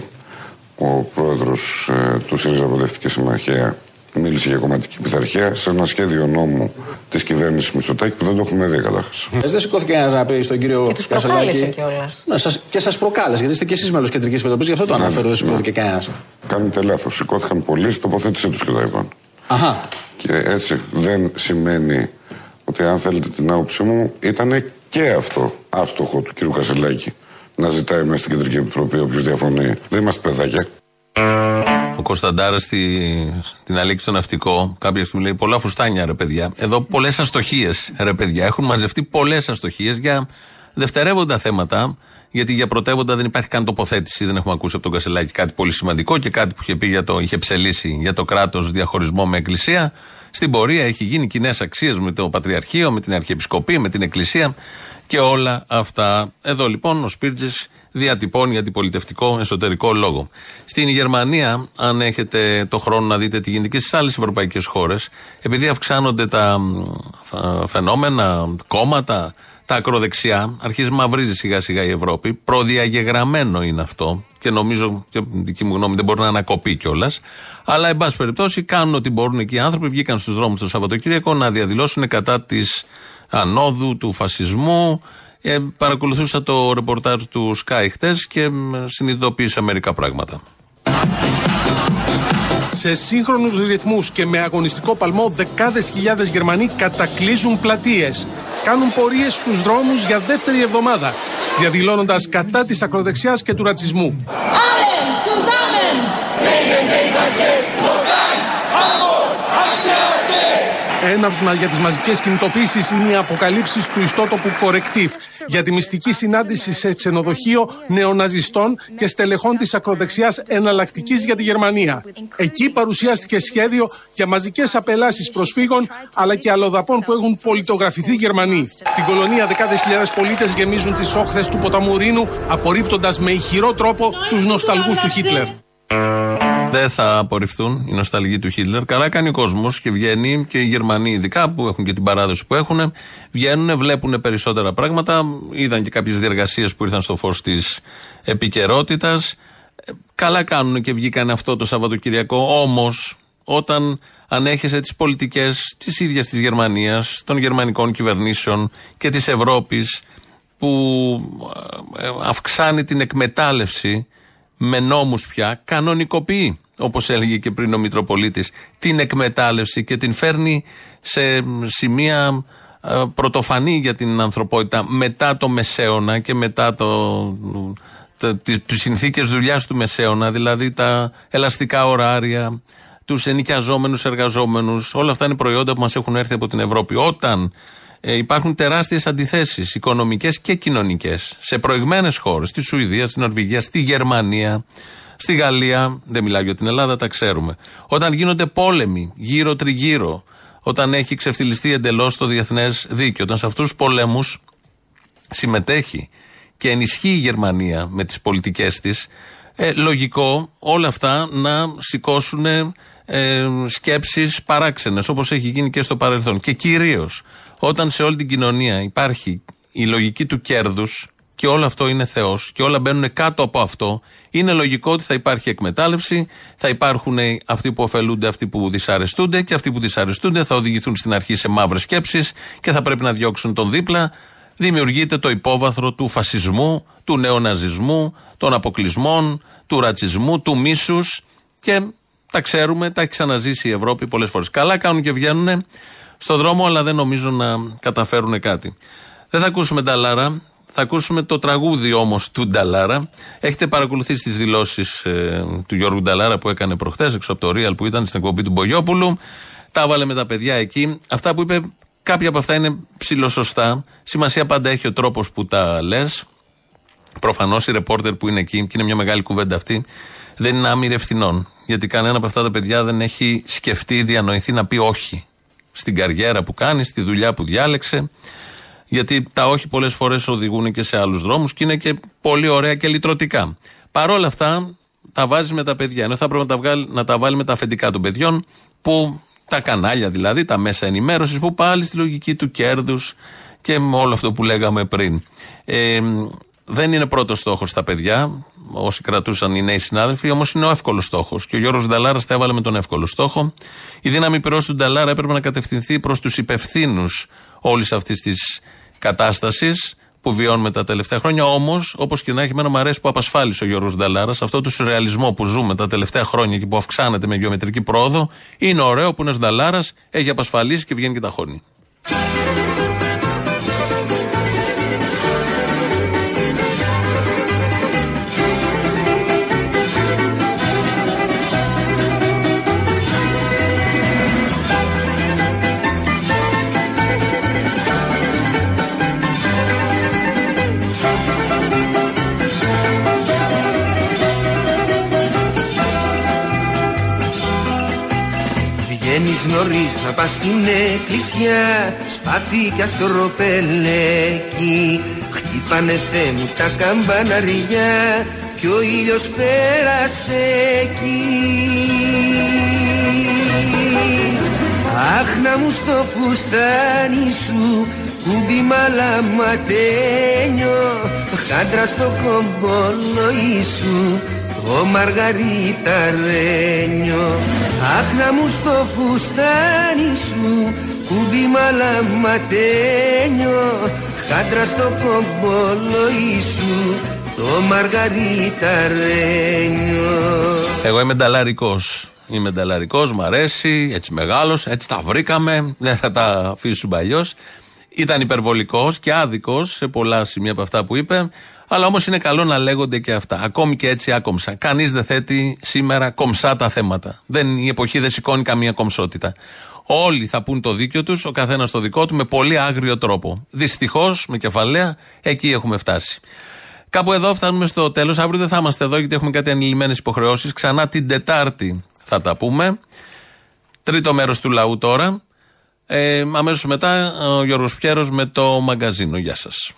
ο πρόεδρος ε, του ΣΥΡΙΖΑ Προοδευτική Συμμαχία μίλησε για κομματική πειθαρχία σε ένα σχέδιο νόμου της κυβέρνησης Μητσοτάκη που δεν το έχουμε δει καταρχάς. Ε, δεν σηκώθηκε ένας να πει στον κύριο Και τους προκάλεσε κιόλας. Ναι, σας, και σας προκάλεσε, γιατί είστε και εσείς μέλος κεντρικής επιτροπής, γι' αυτό το αναφέρω. Δεν σηκώθηκε κανένας. Κάνετε λάθος. Σηκώθηκαν πολλοί, τοποθέτησέ τους και τα είπαν. Αχα. Και έτσι δεν σημαίνει ότι αν θέλετε την άποψή μου ήταν και αυτό άστοχο του κ. Κασελάκη να ζητάει μέσα στην Κεντρική Επιτροπή όποιος διαφωνεί. Δεν είμαστε παιδάκια. Ο Κωνσταντάρα στη, στην Αλέξη στο Ναυτικό κάποια στιγμή λέει: Πολλά φουστάνια ρε παιδιά. Εδώ πολλές αστοχίες ρε παιδιά. Έχουν μαζευτεί πολλές αστοχίες για δευτερεύοντα θέματα. Γιατί για πρωτεύοντα δεν υπάρχει καν τοποθέτηση. Δεν έχουμε ακούσει από τον Κασελάκη κάτι πολύ σημαντικό και κάτι που είχε πει για το, είχε ψελίσει για το κράτος διαχωρισμό με εκκλησία. Στην πορεία έχει γίνει κοινές αξίες με το Πατριαρχείο, με την Αρχιεπισκοπή, με την Εκκλησία και όλα αυτά. Εδώ λοιπόν ο Σπίρτζης διατυπώνει αντιπολιτευτικό εσωτερικό λόγο. Στην Γερμανία, αν έχετε το χρόνο να δείτε τι γίνεται και στις άλλες ευρωπαϊκές χώρες, επειδή αυξάνονται τα μ, φαινόμενα, κόμματα, τα ακροδεξιά, αρχίζει μαυρίζει σιγά σιγά η Ευρώπη. Προδιαγεγραμμένο είναι αυτό και νομίζω, και δική μου γνώμη, δεν μπορεί να ανακοπεί κιόλας. Αλλά, εν πάση περιπτώσει, κάνουν ό,τι μπορούν εκεί οι άνθρωποι. Βγήκαν στους δρόμους το Σαββατοκύριακο να διαδηλώσουν κατά της ανόδου, του φασισμού. Ε, παρακολουθούσα το ρεπορτάζ του Sky χτες και μ, συνειδητοποίησα μερικά πράγματα. Σε σύγχρονους ρυθμούς και με αγωνιστικό παλμό δεκάδες χιλιάδες Γερμανοί κατακλείζουν πλατείες. Κάνουν πορείες στους δρόμους για δεύτερη εβδομάδα, διαδηλώνοντας κατά της ακροδεξιάς και του ρατσισμού. Έναυσμα για τις μαζικές κινητοποίησεις είναι οι αποκαλύψεις του ιστότοπου Correctiv για τη μυστική συνάντηση σε ξενοδοχείο νεοναζιστών και στελεχών της ακροδεξιάς εναλλακτικής για τη Γερμανία. Εκεί παρουσιάστηκε σχέδιο για μαζικές απελάσεις προσφύγων αλλά και αλλοδαπών που έχουν πολιτογραφηθεί Γερμανοί. Στην κολονία δεκάδες χιλιάδες πολίτες γεμίζουν τις όχθες του ποταμού Ρήνου απορρίπτοντας με ηχηρό τρόπο τους νοσταλγούς του Χίτλερ. Δεν θα απορριφθούν οι νοσταλγοί του Χίτλερ. Καλά κάνει ο κόσμος και βγαίνει και οι Γερμανοί, ειδικά που έχουν και την παράδοση που έχουν, βγαίνουν, βλέπουν περισσότερα πράγματα. Είδαν και κάποιες διεργασίες που ήρθαν στο φως της επικαιρότητας. Καλά κάνουν και βγήκαν αυτό το Σαββατοκυριακό. Όμως, όταν ανέχεσαι τις πολιτικές της ίδιας της Γερμανίας, των γερμανικών κυβερνήσεων και της Ευρώπης, που ε, ε, αυξάνει την εκμετάλλευση με νόμους πια κανονικοποιεί, όπως έλεγε και πριν ο Μητροπολίτης, την εκμετάλλευση και την φέρνει σε σημεία ε, πρωτοφανή για την ανθρωπότητα μετά το Μεσαίωνα και μετά το, το, τις συνθήκες δουλειάς του Μεσαίωνα, δηλαδή τα ελαστικά ωράρια, τους ενοικιαζόμενους εργαζόμενους, όλα αυτά είναι προϊόντα που μας έχουν έρθει από την Ευρώπη. Όταν ε, υπάρχουν τεράστιες αντιθέσεις οικονομικές και κοινωνικές σε προηγμένες χώρες, στη Σουηδία, στην Νορβηγία, στη Γερμανία, στη Γαλλία, δεν μιλάω για την Ελλάδα, τα ξέρουμε. Όταν γίνονται πόλεμοι γύρω τριγύρω, όταν έχει ξεφτυλιστεί εντελώς το διεθνές δίκαιο, όταν σε αυτούς τους πολέμους συμμετέχει και ενισχύει η Γερμανία με τις πολιτικές της, ε, λογικό όλα αυτά να σηκώσουν ε, σκέψεις παράξενες όπως έχει γίνει και στο παρελθόν και κυρίως όταν σε όλη την κοινωνία υπάρχει η λογική του κέρδους και όλο αυτό είναι Θεός και όλα μπαίνουν κάτω από αυτό, είναι λογικό ότι θα υπάρχει εκμετάλλευση, θα υπάρχουν αυτοί που ωφελούνται, αυτοί που δυσαρεστούνται και αυτοί που δυσαρεστούνται θα οδηγηθούν στην αρχή σε μαύρες σκέψεις και θα πρέπει να διώξουν τον δίπλα. Δημιουργείται το υπόβαθρο του φασισμού, του νεοναζισμού, των αποκλεισμών, του ρατσισμού, του μίσους και τα ξέρουμε, τα έχει ξαναζήσει η Ευρώπη πολλές φορές. Καλά κάνουν και βγαίνουν στο δρόμο, αλλά δεν νομίζω να καταφέρουν κάτι. Δεν θα ακούσουμε Νταλάρα. Θα ακούσουμε το τραγούδι όμως του Νταλάρα. Έχετε παρακολουθήσει τις δηλώσεις ε, του Γιώργου Νταλάρα που έκανε προχθές έξω από το Real που ήταν στην εκπομπή του Μπογιόπουλου. Τα έβαλε με τα παιδιά εκεί. Αυτά που είπε, κάποια από αυτά είναι ψηλοσωστά. Σημασία πάντα έχει ο τρόπος που τα λες. Προφανώς οι ρεπόρτερ που είναι εκεί, και είναι μια μεγάλη κουβέντα αυτή, δεν είναι άμυροι ευθυνών. Γιατί κανένα από αυτά τα παιδιά δεν έχει σκεφτεί, διανοηθεί να πει όχι στην καριέρα που κάνει, στη δουλειά που διάλεξε. Γιατί τα όχι πολλές φορές οδηγούν και σε άλλους δρόμους και είναι και πολύ ωραία και λυτρωτικά. Παρ' όλα αυτά τα βάζεις με τα παιδιά. Ενώ θα πρέπει να τα, βγάλει, να τα βάλει με τα αφεντικά των παιδιών, που τα κανάλια δηλαδή, τα μέσα ενημέρωσης, που πάλι στη λογική του κέρδους και με όλο αυτό που λέγαμε πριν. Ε, δεν είναι πρώτος στόχος στα παιδιά, όσοι κρατούσαν οι νέοι συνάδελφοι, όμως είναι ο εύκολος στόχος. Και ο Γιώργος Νταλάρας τα έβαλε με τον εύκολο στόχο. Η δύναμη πυρός του Νταλάρα έπρεπε να κατευθυνθεί προς τους υπευθύνους όλης αυτής της κατάστασης, που βιώνουμε τα τελευταία χρόνια. Όμως, όπως και να έχει, εμένα μου αρέσει που απασφάλισε ο Γιώργος Νταλάρας αυτό το σουρεαλισμό που ζούμε τα τελευταία χρόνια και που αυξάνεται με γεωμετρική πρόοδο. Είναι ωραίο που ένας Νταλάρας έχει απασφαλίσει και βγαίνει και τα χώνει. Νωρίς να πας στην εκκλησιά Σπάθηκα στο ροπελέκι Χτύπανε θε μου τα καμπαναριά. Κι ο ήλιος πέρασε εκεί. Αχ να μου στο φουστάνι σου Κούμπι μαλαματένιο Χάντρα στο κομπολόι σου το Μαργαρίτα Ρένιο Αχ να μου στο φουστάνι σου Κούμπι μαλαματένιο Χάντρα στο κομπολόι σου Το Μαργαρίτα Ρένιο Εγώ είμαι νταλαρικός. Είμαι νταλαρικός, μ' αρέσει, έτσι μεγάλος, έτσι τα βρήκαμε. Δεν θα τα αφήσουμε αλλιώς. Ήταν υπερβολικός και άδικος σε πολλά σημεία από αυτά που είπε. Αλλά όμως είναι καλό να λέγονται και αυτά. Ακόμη και έτσι άκομψα. Κανείς δεν θέτει σήμερα κομψά τα θέματα. Δεν, η εποχή δεν σηκώνει καμία κομψότητα. Όλοι θα πούν το δίκιο τους, ο καθένας το δικό του, με πολύ άγριο τρόπο. Δυστυχώς, με κεφαλαία, εκεί έχουμε φτάσει. Κάπου εδώ φτάνουμε στο τέλος. Αύριο δεν θα είμαστε εδώ γιατί έχουμε κάτι ανηλυμένες υποχρεώσεις. Ξανά την Τετάρτη θα τα πούμε. Τρίτο μέρος του λαού τώρα. Ε, Αμέσως μετά ο Γιώργος Πιέρος με το μαγκαζίνο. Γεια σας.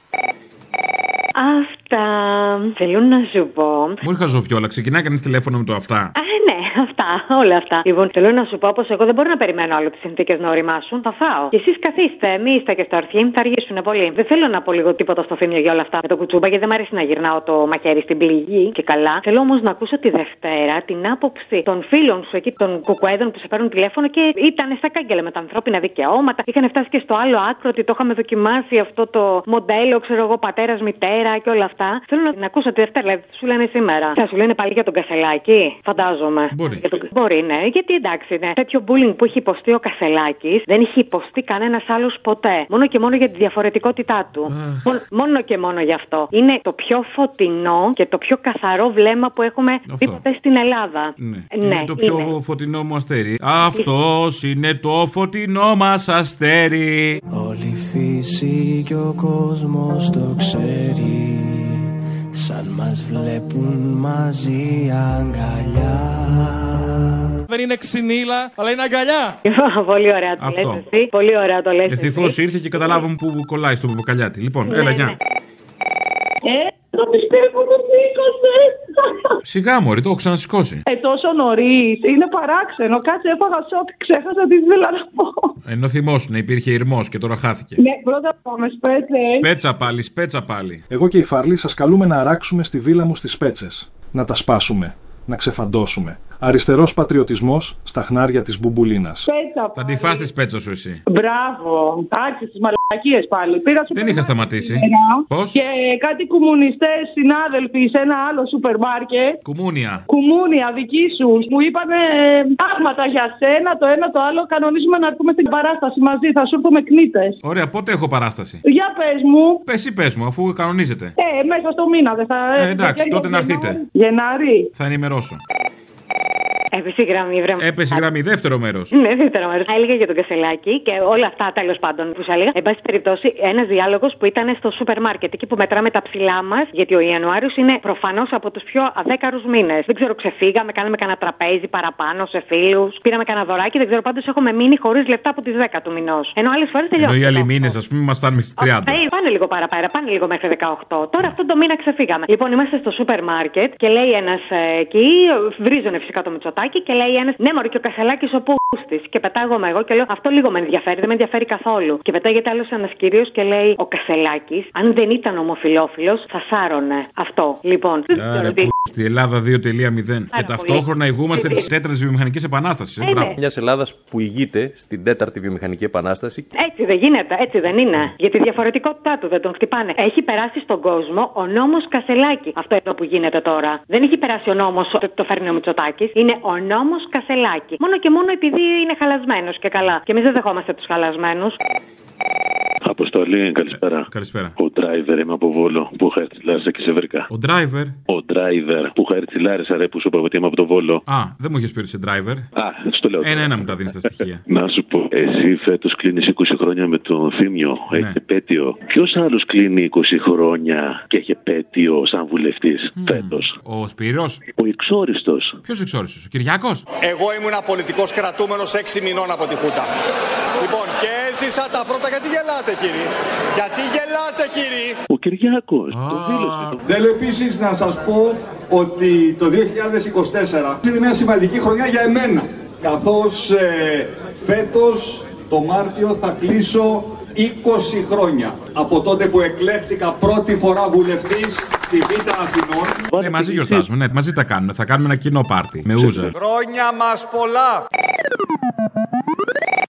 Αυτά. Θέλω να σου πω. Μου είχα ζωφιόλα, ξεκινάει κανείς τηλέφωνο με το αυτά. Α, ναι, αυτά, όλα αυτά. Λοιπόν, θέλω να σου πω πως εγώ δεν μπορώ να περιμένω άλλο τις συνθήκες να οριμάσουν. Θα φάω. Και εσείς καθίστε, μη είστε και στο αρχή, θα αργήσουν πολύ. Δεν θέλω να πω λίγο τίποτα στο θύμιο για όλα αυτά με το κουτσούμπα, γιατί δεν μου αρέσει να γυρνάω το μαχαίρι στην πληγή και καλά. Θέλω όμως να ακούσω τη Δευτέρα την άποψη των φίλων σου εκεί, των κουκουέδων που σε παίρνουν τηλέφωνο και ήταν στα κάγκελα με τα ανθρώπινα δικαιώματα. Είχαν φτάσει και στο άλλο άκρο ότι το είχαμε δοκιμάσει αυτό το μοντέλο, ξέρω εγώ, πατέρας, μητέρα και όλα αυτά. Θέλω να την ακούσω τη Δευτέρα, δηλαδή τι σου λένε σήμερα. Θα σου λένε πάλι για τον Κασελάκη, φαντάζομαι. Μπορεί. Για τον... Μπορεί, ναι, γιατί εντάξει, ναι. Τέτοιο bullying που έχει υποστεί ο Κασελάκης δεν έχει υποστεί κανένας άλλος ποτέ. Μόνο και μόνο για τη διαφορετικότητά του. Μόνο, μόνο και μόνο γι' αυτό. Είναι το πιο φωτεινό και το πιο καθαρό βλέμμα που έχουμε δει ποτέ στην Ελλάδα. Ναι. Ναι, είναι το πιο είναι. φωτεινό μου αστέρι. Αυτός είναι το φωτεινό μας αστέρι. Όλη η φύση και ο κόσμος το ξέρει Σαν μας βλέπουν μαζί αγκαλιά Δεν είναι ξυνήλα, αλλά είναι αγκαλιά. Πολύ ωραία το Αυτό. λες εσύ. Πολύ ωραία το λες Ευτυχώς εσύ. ήρθε και καταλάβαμε που κολλάει στο μπουκαλιάτι. Λοιπόν, Ναι, έλα, ναι. γεια. Ε, το πιστεύω το σήκωσε. Σιγά μου, το έχω ξανασηκώσει. Ε, τόσο νωρί. Είναι παράξενο. Κάτσε, έφαγα σοκ. Ξέχασα τι ήθελα να πω. Ενώ θυμόσουν, υπήρχε ηρμός και τώρα χάθηκε. Ναι, πρώτα πάμε σπέτσες. Σπέτσα πάλι, σπέτσα πάλι. Εγώ και η Φαρλή σας καλούμε να αράξουμε στη βίλα μου στις πέτσε. Να τα σπάσουμε. Να ξεφαντώσουμε. Αριστερός πατριωτισμός στα χνάρια της Μπουμπουλίνας. Σπέτσα. Θα τη φας τη σπέτσα σου εσύ. Μπράβο. Άρχισε τις μαλακίες πάλι. Πήρα Δεν είχα σταματήσει. Πώς; Και κάτι κομμουνιστές συνάδελφοι σε ένα άλλο σούπερ μάρκετ. Κουμούνια. Κουμούνια δική σου μου είπαν πράγματα για σένα, το ένα το άλλο. Κανονίζουμε να έρθουμε στην παράσταση μαζί. Θα σου έρθουμε κνήτες. Ωραία, πότε έχω παράσταση; Για πες μου. Πες ή πες μου, αφού κανονίζετε. Ε, μέσα στο μήνα δεν θα. Ε, εντάξει, τότε να έρθείτε. Γενάρη. Θα ενημερώσω. you Έπεσε η γραμμή, βρε. Έπεσε η γραμμή, δεύτερο μέρος. Ναι, δεύτερο μέρος. Έλεγε για τον Κασελάκη και όλα αυτά τέλος πάντων που σου έλεγα. Εν πάση περιπτώσει, ένας διάλογος που ήταν στο σούπερ μάρκετ, εκεί που μετράμε τα ψηλά μας, γιατί ο Ιανουάριος είναι προφανώς από τους πιο αδέκαρους μήνες. Δεν ξέρω, ξεφύγαμε, κάναμε κανένα τραπέζι παραπάνω σε φίλους, πήραμε κανένα δωράκι, δεν ξέρω πάντως έχουμε μείνει χωρίς λεφτά από τις 10 του μηνός. Ενώ άλλες φορές Ενώ οι τελειώσαμε. άλλοι μήνες, ας πούμε, μα φτάνουν μέχρι τι 30. Ε, πάνε λίγο παραπέρα, πάνε λίγο μέχρι 18. Τώρα αυτόν τον μήνα ξεφύγαμε. Λοιπόν, είμαστε στο σούπερ μάρκετ και λέει ένας εκεί, βρίζωνε φυσικά το Μητσοτάκι και λέει ένας, ναι, Μωρή και ο Κασελάκη όπου τη και πετάγομαι εγώ και λέω Αυτό λίγο με ενδιαφέρει, δεν με ενδιαφέρει καθόλου. Και πετάγεται άλλος ένας κύριος και λέει Ο Κασελάκης, αν δεν ήταν ομοφιλόφιλος, θα σάρωνε. Αυτό. Λοιπόν. δεν ξέρω Άρα, τι- που στη Ελλάδα 2.0. Και ταυτόχρονα ηγούμαστε της τέταρτης βιομηχανικής επανάστασης. Ε, ναι. Μιας Ελλάδας που ηγείται στην τέταρτη βιομηχανική επανάσταση. Έτσι δεν γίνεται, έτσι δεν είναι. Για τη διαφορετικότητά του δεν τον χτυπάνε. Έχει περάσει στον κόσμο ο νόμος Κασελάκη. Αυτό εδώ που γίνεται τώρα. Δεν έχει περάσει ο νόμος το, το φέρνει ο Μητσοτάκης. Είναι ο νόμος Κασελάκη. Μόνο και μόνο επειδή είναι χαλασμένος και καλά. Και εμείς δεν δεχόμαστε τους χαλασμένους. Αποστολή, καλησπέρα. Καλησπέρα. Ο driver είμαι από Βόλο που είχα έρθει στη Λάρισα και σε βρήκα. Ο driver; Ο driver που είχα έρθει στη Λάρισα, ρε, που σου είπα ότι είμαι από το Βόλο. Α, δεν μου έχει πει ότι είσαι driver; Α, στο λέω. Ένα-ένα μου τα δίνεις τα στοιχεία. Να σου πω, εσύ φέτος κλείνεις 20 χρόνια με τον Θήμιο. Ναι. Έχει επέτειο. Ποιος άλλος κλείνει 20 χρόνια και έχει επέτειο σαν βουλευτής φέτος; Ο Σπύρος; Ο εξόριστο. Ποιος εξόριστο, ο Κυριάκος; Εγώ ήμουν πολιτικό κρατούμενος 6 μηνών από τη Χούτα. Λοιπόν, και έζησα τα πρώτα. Γιατί γελάτε, κύριε. Γιατί γελάτε, κύριε; Ο Κυριάκος. Το δήλωσε. Θέλω επίσης να σας πω ότι το 2024 είναι μια σημαντική χρονιά για εμένα. Καθώς ε, φέτος το Μάρτιο θα κλείσω 20 χρόνια από τότε που εκλέχτηκα πρώτη φορά βουλευτής στη Β' Αθηνών. Ναι, μαζί γιορτάζουμε. Ναι, μαζί τα κάνουμε. Θα κάνουμε ένα κοινό πάρτι. Με ούζα. Χρόνια μας πολλά.